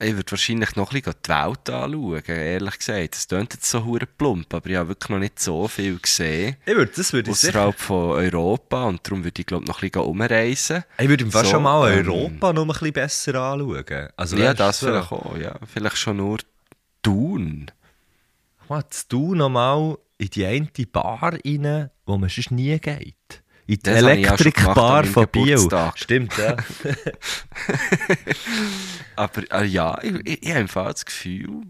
ich würde wahrscheinlich noch ein bisschen die Welt anschauen, ehrlich gesagt. Das klingt jetzt so hure plump, aber ich habe wirklich noch nicht so viel gesehen. Ich würde, das würde ich sicher. Außerhalb von Europa und darum würde ich glaube noch ein bisschen umreisen. Ich würde im So, schon mal ähm, Europa noch ein bisschen besser anschauen. Also, Ja, das so. vielleicht auch, ja. Vielleicht schon nur tun. Was, du noch mal in die eine Bar rein, wo man sonst nie geht. In die Elektrikbar von. Geburtstag. Stimmt, ja. <laughs> Aber äh, ja, ich, ich, ich habe Fall das Gefühl,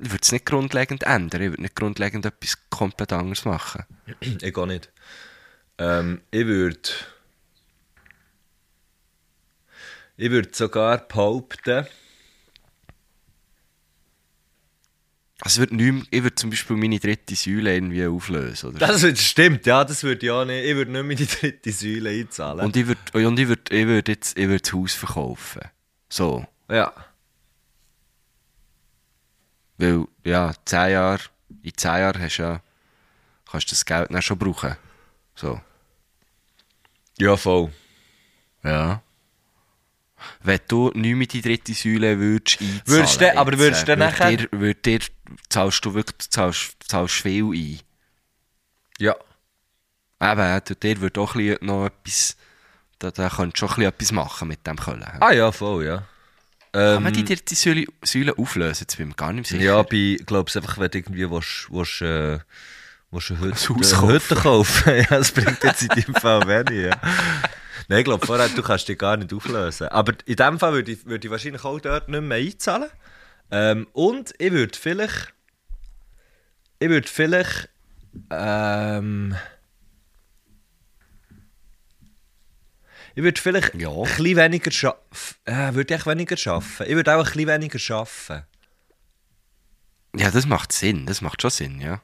ich würde es nicht grundlegend ändern. Ich würde nicht grundlegend etwas komplett anderes machen. <clears throat> ich gar nicht. Ähm, ich würde. Ich würde sogar behaupten, Also ich würde, nicht mehr, ich würde zum Beispiel meine dritte Säule irgendwie auflösen. Oder? das würde, stimmt, ja, das würde ich auch nicht. Ich würde nicht die <laughs> dritte Säule einzahlen. Und ich würde, und ich würde, ich würde jetzt ich würde das Haus verkaufen. So. ja. Weil, ja, zehn Jahre, in zehn Jahren hast du ja, kannst du das Geld dann schon brauchen. So. Ja, voll. Ja. Wenn du nicht mehr die dritte Säule würdest einzahlen Würdest du- aber würdest du nachher- Dir, würd dir, zahlst du wirklich, zahlst, zahlst viel ein. Ja. Eben, du- dir würde auch noch etwas, da, da könntest du schon etwas machen mit dem Köln. Ah ja, voll, ja. Kann man Ähm, die dritte Säule, Säule auflösen? Jetzt bin ich mir gar nicht sicher. Ja, bei, glaub's einfach, wenn du irgendwie willst, willst, äh, willst eine Hütte, Hütte kaufen. <laughs> ja, das bringt jetzt in deinem Fall wenig, ja. Nein, ich glaube, vorher, du kannst dich gar nicht auflösen. Aber in dem Fall würde ich, würde ich wahrscheinlich auch dort nicht mehr einzahlen. Ähm, und ich würde vielleicht, ich würde vielleicht Ähm. Ich würde vielleicht Ja. ein bisschen weniger schaffen. Äh, würde ich weniger schaffen. Ich würde auch ein bisschen weniger schaffen. Ja, das macht Sinn. Das macht schon Sinn, ja.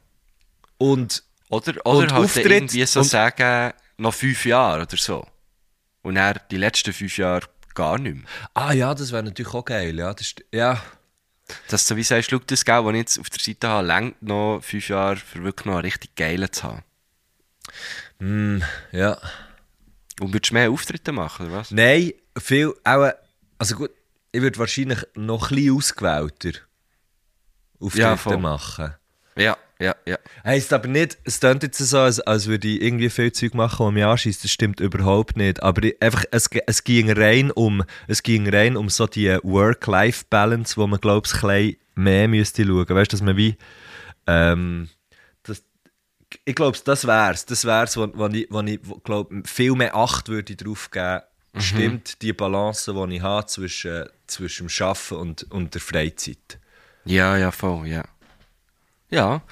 Und Oder, Und oder halt Auftritt irgendwie so und- sagen, noch fünf Jahre oder so. Und dann die letzten fünf Jahre gar nicht mehr. ah ja, das wäre natürlich auch geil. Ja, das ist, ja. Dass du wie sagst, schau, das Geld, das ich jetzt auf der Seite habe, längt noch fünf Jahre, für wirklich noch einen richtig geilen zu haben. Hm, ja. Und würdest du mehr Auftritte machen, oder was? Nein, viel, auch, also gut, ich würde wahrscheinlich noch ein bisschen ausgewählter Auftritte Ja, machen. Ja, ja, ja. Heisst aber nicht, es klingt jetzt so, als, als würde ich irgendwie viel Zeug machen, was mich anschießt. Das stimmt überhaupt nicht. Aber ich, einfach, es, es, ging rein um, es ging rein um so die Work-Life-Balance, wo man, glaube ich, ein bisschen mehr müsste schauen. Weißt du, dass man wie. Ähm, das, ich glaube, das wär's. Das wär's, wo, wo ich, wo ich glaub, viel mehr Acht würde drauf geben. Stimmt die Balance, die ich habe zwischen, zwischen dem Arbeiten und, und der Freizeit. Ja, ja, voll, ja. Ja,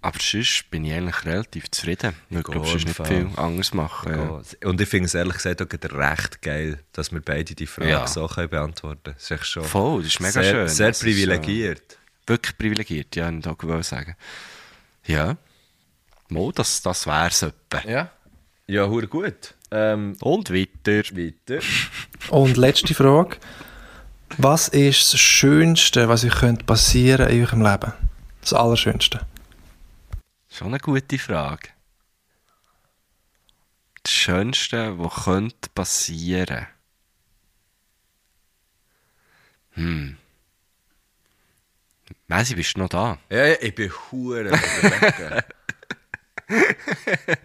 aber sonst bin ich eigentlich relativ zufrieden. Ich glaube, gehe sonst nicht Fall. viel anderes machen. Ja. Ja. Und ich finde es ehrlich gesagt auch recht geil, dass wir beide die Frage Ja. so können beantworten können. Das schon Voll, das ist mega sehr, schön. sehr Das ist, privilegiert. äh, wirklich privilegiert, ja, ich wollte sagen. Ja. Mo, das, das wär's etwa. Ja. Ja, hure gut. Ähm, Und weiter. weiter. Und letzte Frage. Was ist das Schönste, was euch könnte passieren in eurem Leben? Das Allerschönste. Schon eine gute Frage. Das Schönste, was könnte passieren? Hm. Messi, bist du noch da? Ja, ja, ich bin hure am überlegen. <laughs>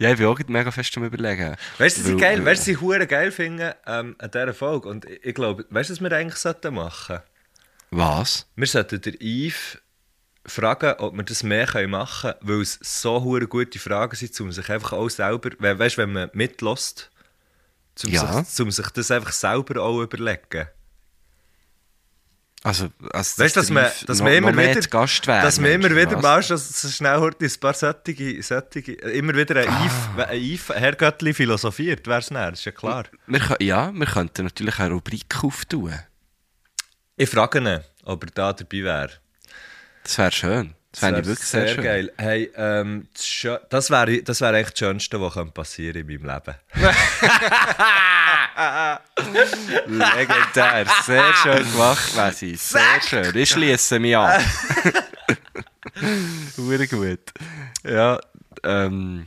Ja, ich bin auch mega fest am überlegen. Weißt du, was ich geil, weißt, ich hure geil finde ähm, an dieser Folge? Und ich, ich glaube, weißt du, was wir eigentlich sollten machen? Was? Wir sollten den Yves fragen, ob wir das mehr machen können, weil es so hure gute Fragen sind, um sich einfach auch selber, we- weißt wenn man mitlässt, um, Ja. sich, um sich das einfach selber auch überlegen. Also, also Weißt du, dass, man, dass wir immer wieder, Gast wäre, dass wir immer wieder mal so, so schnell heute ein paar solche, solche, immer wieder ein Ah. Herrgöttli philosophiert, wär's nicht, das ist ja klar. Wir, kö- ja, wir könnten natürlich eine Rubrik auftun. Ich frage ihn, ob er da dabei wäre. Das wäre schön. Das fände ich wirklich sehr, schön. geil. Hey, ähm, das das wäre das wär eigentlich das Schönste, was könnte passieren in meinem Leben. Legendär. Sehr schön gemacht, Messi. Sehr schön. Ich schließe mich an. <laughs> Hure gut. Ja, ähm.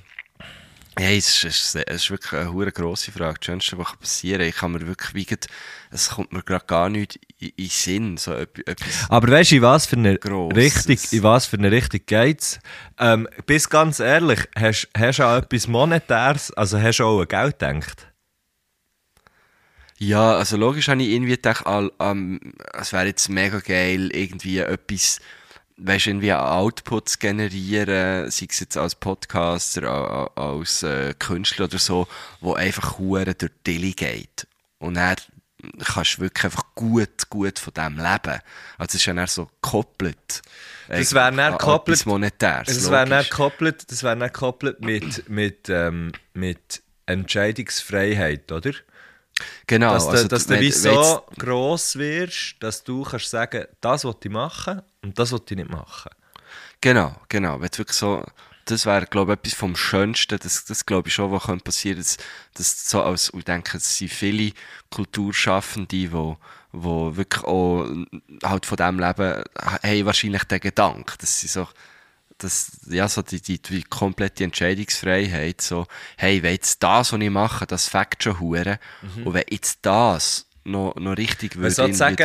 Ja, es ist, es ist- es ist wirklich eine hure grosse Frage. Das Schönste, was passieren kann, ich kann mir wirklich wie grad- es kommt mir gerade gar nicht in, Sinn, so etwas-. Aber weißt du, in was für eine Grosses. Richtung, in was für eine Richtung geht's? Ähm, bist ganz ehrlich, hast du an etwas Monetäres, also hast du auch an Geld gedacht? Ja, also logisch habe ich irgendwie gedacht, ähm, es wäre jetzt mega geil, irgendwie etwas, weißt du, irgendwie Output zu generieren, sei es jetzt als Podcaster, als äh, Künstler oder so, wo einfach hure durch die Dilly geht. Und dann kannst du wirklich einfach gut, gut von dem leben. Also es ist ja dann so gekoppelt. Das wäre dann An gekoppelt- Monetäres, Das wäre dann gekoppelt, das wär dann gekoppelt mit, mit, ähm, mit Entscheidungsfreiheit, oder? Genau, dass du, also dass du wie so gross wirst, dass du kannst sagen, das will ich machen und das will ich nicht machen. Genau, genau. Wenn du wirklich so, das wäre, glaube ich, etwas vom Schönsten, das, das glaube ich schon, was könnte passieren, dass, dass so als, ich denke, es sind viele Kulturschaffende, die, wo wirklich auch halt von dem leben, haben wahrscheinlich den Gedanken, dass sie so, dass, ja, so die, die, die komplette Entscheidungsfreiheit, so, hey, wenn jetzt das, was ich mache, das fängt schon hure und wenn jetzt das noch, noch richtig würde irgendwie sagen,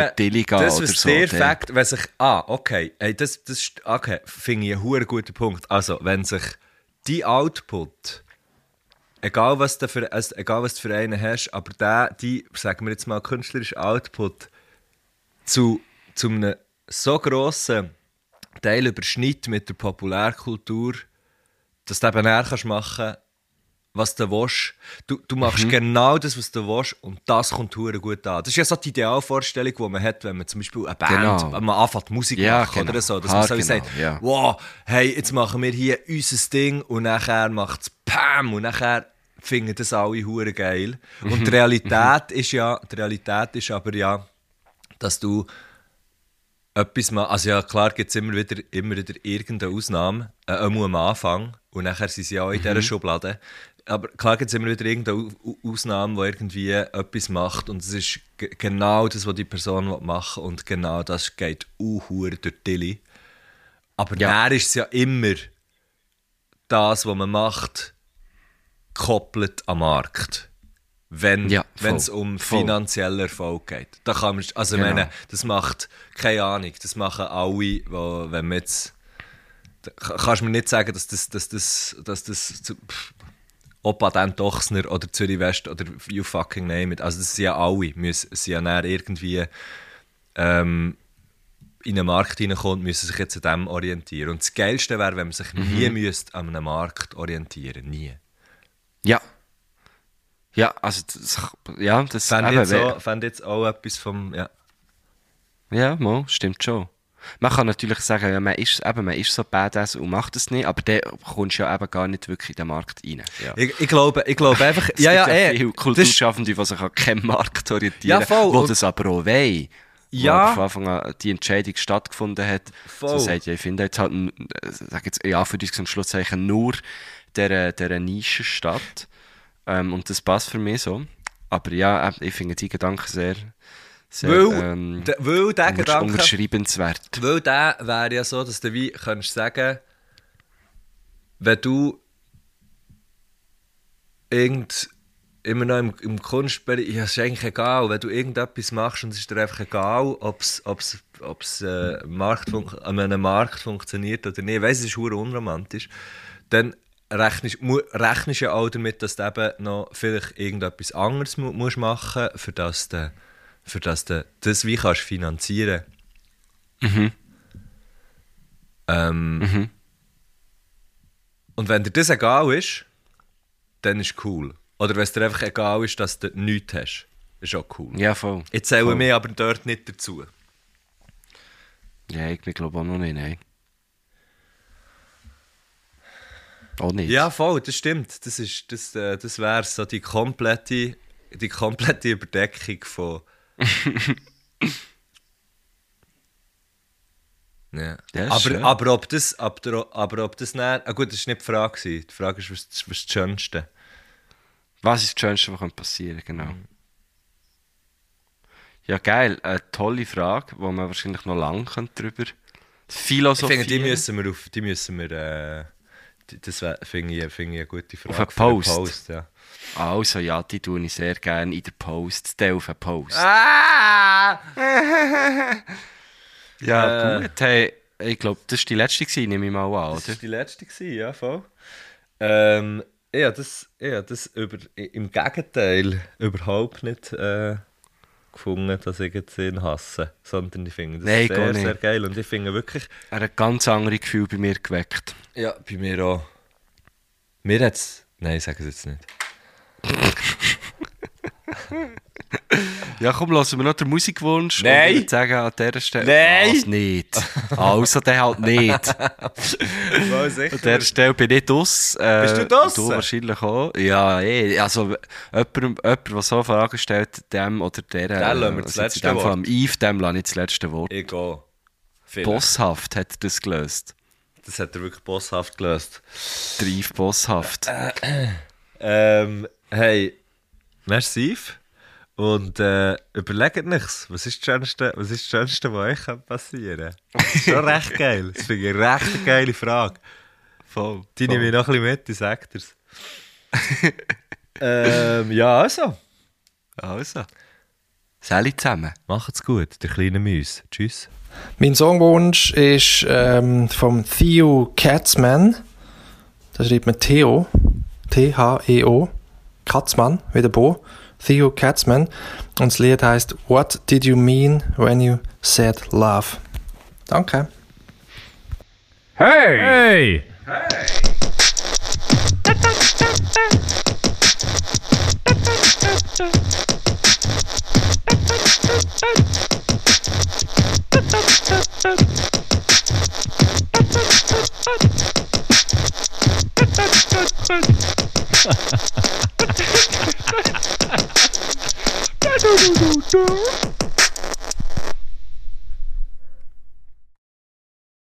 gehen das, oder was so, dann- fängt, wenn sich, ah, okay, hey, das, das, okay, finde ich einen hure guten Punkt. Also, wenn sich die Output, egal was du für, also, egal was du für einen hast, aber der, die, sagen wir jetzt mal, künstlerische Output zu, zu einem so grossen Teil überschnitt mit der Populärkultur, dass du eben näher kannst machen was du willst. Du, du machst Mhm. genau das, was du willst und das kommt hure gut an. Das ist ja so die Idealvorstellung, die man hat, wenn man zum Beispiel eine Band, Genau. wenn man anfängt Musik Ja, machen genau. oder so, dass man so Haargenau, sagt, ja. wow, hey, jetzt machen wir hier unser Ding und nachher macht es PAM und nachher finden das alle hure geil. Und Mhm. die Realität ist ja, die Realität ist aber ja, dass du etwas machst. Also ja, klar gibt es immer wieder, immer wieder irgendeine Ausnahme, äh, einmal am Anfang und nachher sind sie auch in Mhm. dieser Schublade. Aber klar gibt es immer wieder irgendeine Au- Au- Ausnahme, die irgendwie etwas macht und es ist ge- genau das, was die Person machen will und genau das geht auch durch die Tilly. Aber Ja. dann ist es ja immer das, was man macht, koppelt am Markt. Wenn Ja, es um finanziellen Erfolg geht. Da kann man, also Genau. meine, das macht, keine Ahnung, das machen alle, wo, wenn man jetzt, da ka- kannst du mir nicht sagen, dass das, dass das, dass das, Opa Dan Dochsner oder Zürich West oder you fucking name it, also das sind ja alle, müssen, sind ja dann irgendwie ähm, in einen Markt reinkommt, müssen sich jetzt an dem orientieren. Und das Geilste wäre, wenn man sich Mhm. nie müsste an einem Markt orientieren Nie. Ja. Ja, also das, ja, das Fände jetzt, auch- jetzt auch etwas vom, ja. Ja, mal, stimmt schon. Man kann natürlich sagen, ja, man, ist, eben, man ist so badass und macht es nicht, aber dann kommst du ja eben gar nicht wirklich in den Markt rein. Ja. Ich, ich glaube, ich glaube <laughs> einfach, Es ja, ja, gibt eh, viele Kulturschaffende, die sich an keinen Markt orientieren, Ja, voll. Und- das aber auch wollen. Ja. Wo von Anfang an die Entscheidung stattgefunden hat. Voll. So sagt, ja, ich finde jetzt halt, äh, sag jetzt, ja, für uns und Schlusszeichen nur der, der Nische statt. Ähm, und das passt für mich so. Aber ja, äh, ich finde die Gedanken sehr, sehr weil, ähm, de, weil der Gedanke, unterschreibenswert. weil der wäre ja so, dass du wie könntest sagen, wenn du irgend immer noch im, im Kunstbereich, ja, es ist eigentlich egal, wenn du irgendetwas machst und es ist dir einfach egal, ob es ob's, ob's, äh, Markt an einem Markt funktioniert oder nicht, ich weiss, es ist unromantisch, dann rechnest du ja auch damit, dass du eben noch vielleicht irgendetwas anderes mu musst machen für das du, für das du das wie kannst finanzieren ähm, Und wenn dir das egal ist, dann ist cool. Oder wenn es dir einfach egal ist, dass du nichts hast, ist auch cool. Ja, voll. Ich zähle Voll. mich aber dort nicht dazu. Ja, ich glaube auch noch nicht, nein. Auch nicht. Ja, voll, das stimmt. Das, ist- das, äh, das wäre so die komplette, die komplette Überdeckung von. <laughs> ja. Aber, aber ob das, aber, aber ob das nicht, ah gut, das war nicht die Frage. Die Frage ist, was, was ist das Schönste? Was ist das Schönste, was passieren genau. Ja, geil. Eine tolle Frage, wo man wahrscheinlich noch lange drüber Ich philosophieren finde, die müssen wir auf, die müssen wir, äh, das finde ich, finde ich eine gute Frage. einen für einen Post? ja. Also ja, die tue ich sehr gerne in der Post. Der auf einen Post. Ah! <laughs> ja, äh. gut. Hey, ich glaube, das war die letzte, gewesen, nehme ich mal an, Das oder? war die letzte, gewesen, ja, voll. Ähm, ich habe das, habe das über, im Gegenteil überhaupt nicht äh, gefunden, dass ich jetzt ihn hasse, sondern ich finde das Nein, gar sehr, nicht. sehr geil und ich finde wirklich, Er hat ganz andere Gefühl bei mir geweckt. ja, bei mir auch, mir hat es, nein, ich sage es jetzt nicht. <laughs> Ja, komm, lassen wir noch den Musikwunsch. Nein. Und ich würde sagen, an dieser Stelle... Nein. Was nicht? Also, der halt nicht. <laughs> An dieser Stelle bin ich draus. Äh, Bist du draussen? Du wahrscheinlich auch. Ja, eh. Also, jemand, jemand, der so Fragen stellt, dem oder der... Den lassen wir das jetzt letzte Wort. am Yves, dem lasse ich das letzte Wort. Vielleicht. Bosshaft hat er das gelöst. Das hat er wirklich bosshaft gelöst. Der Yves Bosshaft. Ähm, hey, merci. Und äh, überlegt nichts. Was ist das Schönste, was ist das Schönste, was euch kann passieren kann? <laughs> Das ist schon recht geil. Das finde ich eine recht geile Frage. Voll. Die nehme ich noch ein bisschen mit, die sagt er's. <laughs> ähm, ja, also. Also. Sally zusammen. Macht's gut, der kleine Müs. Tschüss. Mein Songwunsch ist ähm, vom Theo Katzman. Da schreibt man Theo. T-H-E-O. Katzmann wieder Bo, Theo Katzmann. Und das Lied heißt What Did You Mean When You Said Love? Danke. Hey! Hey! hey. <laughs> do do do do.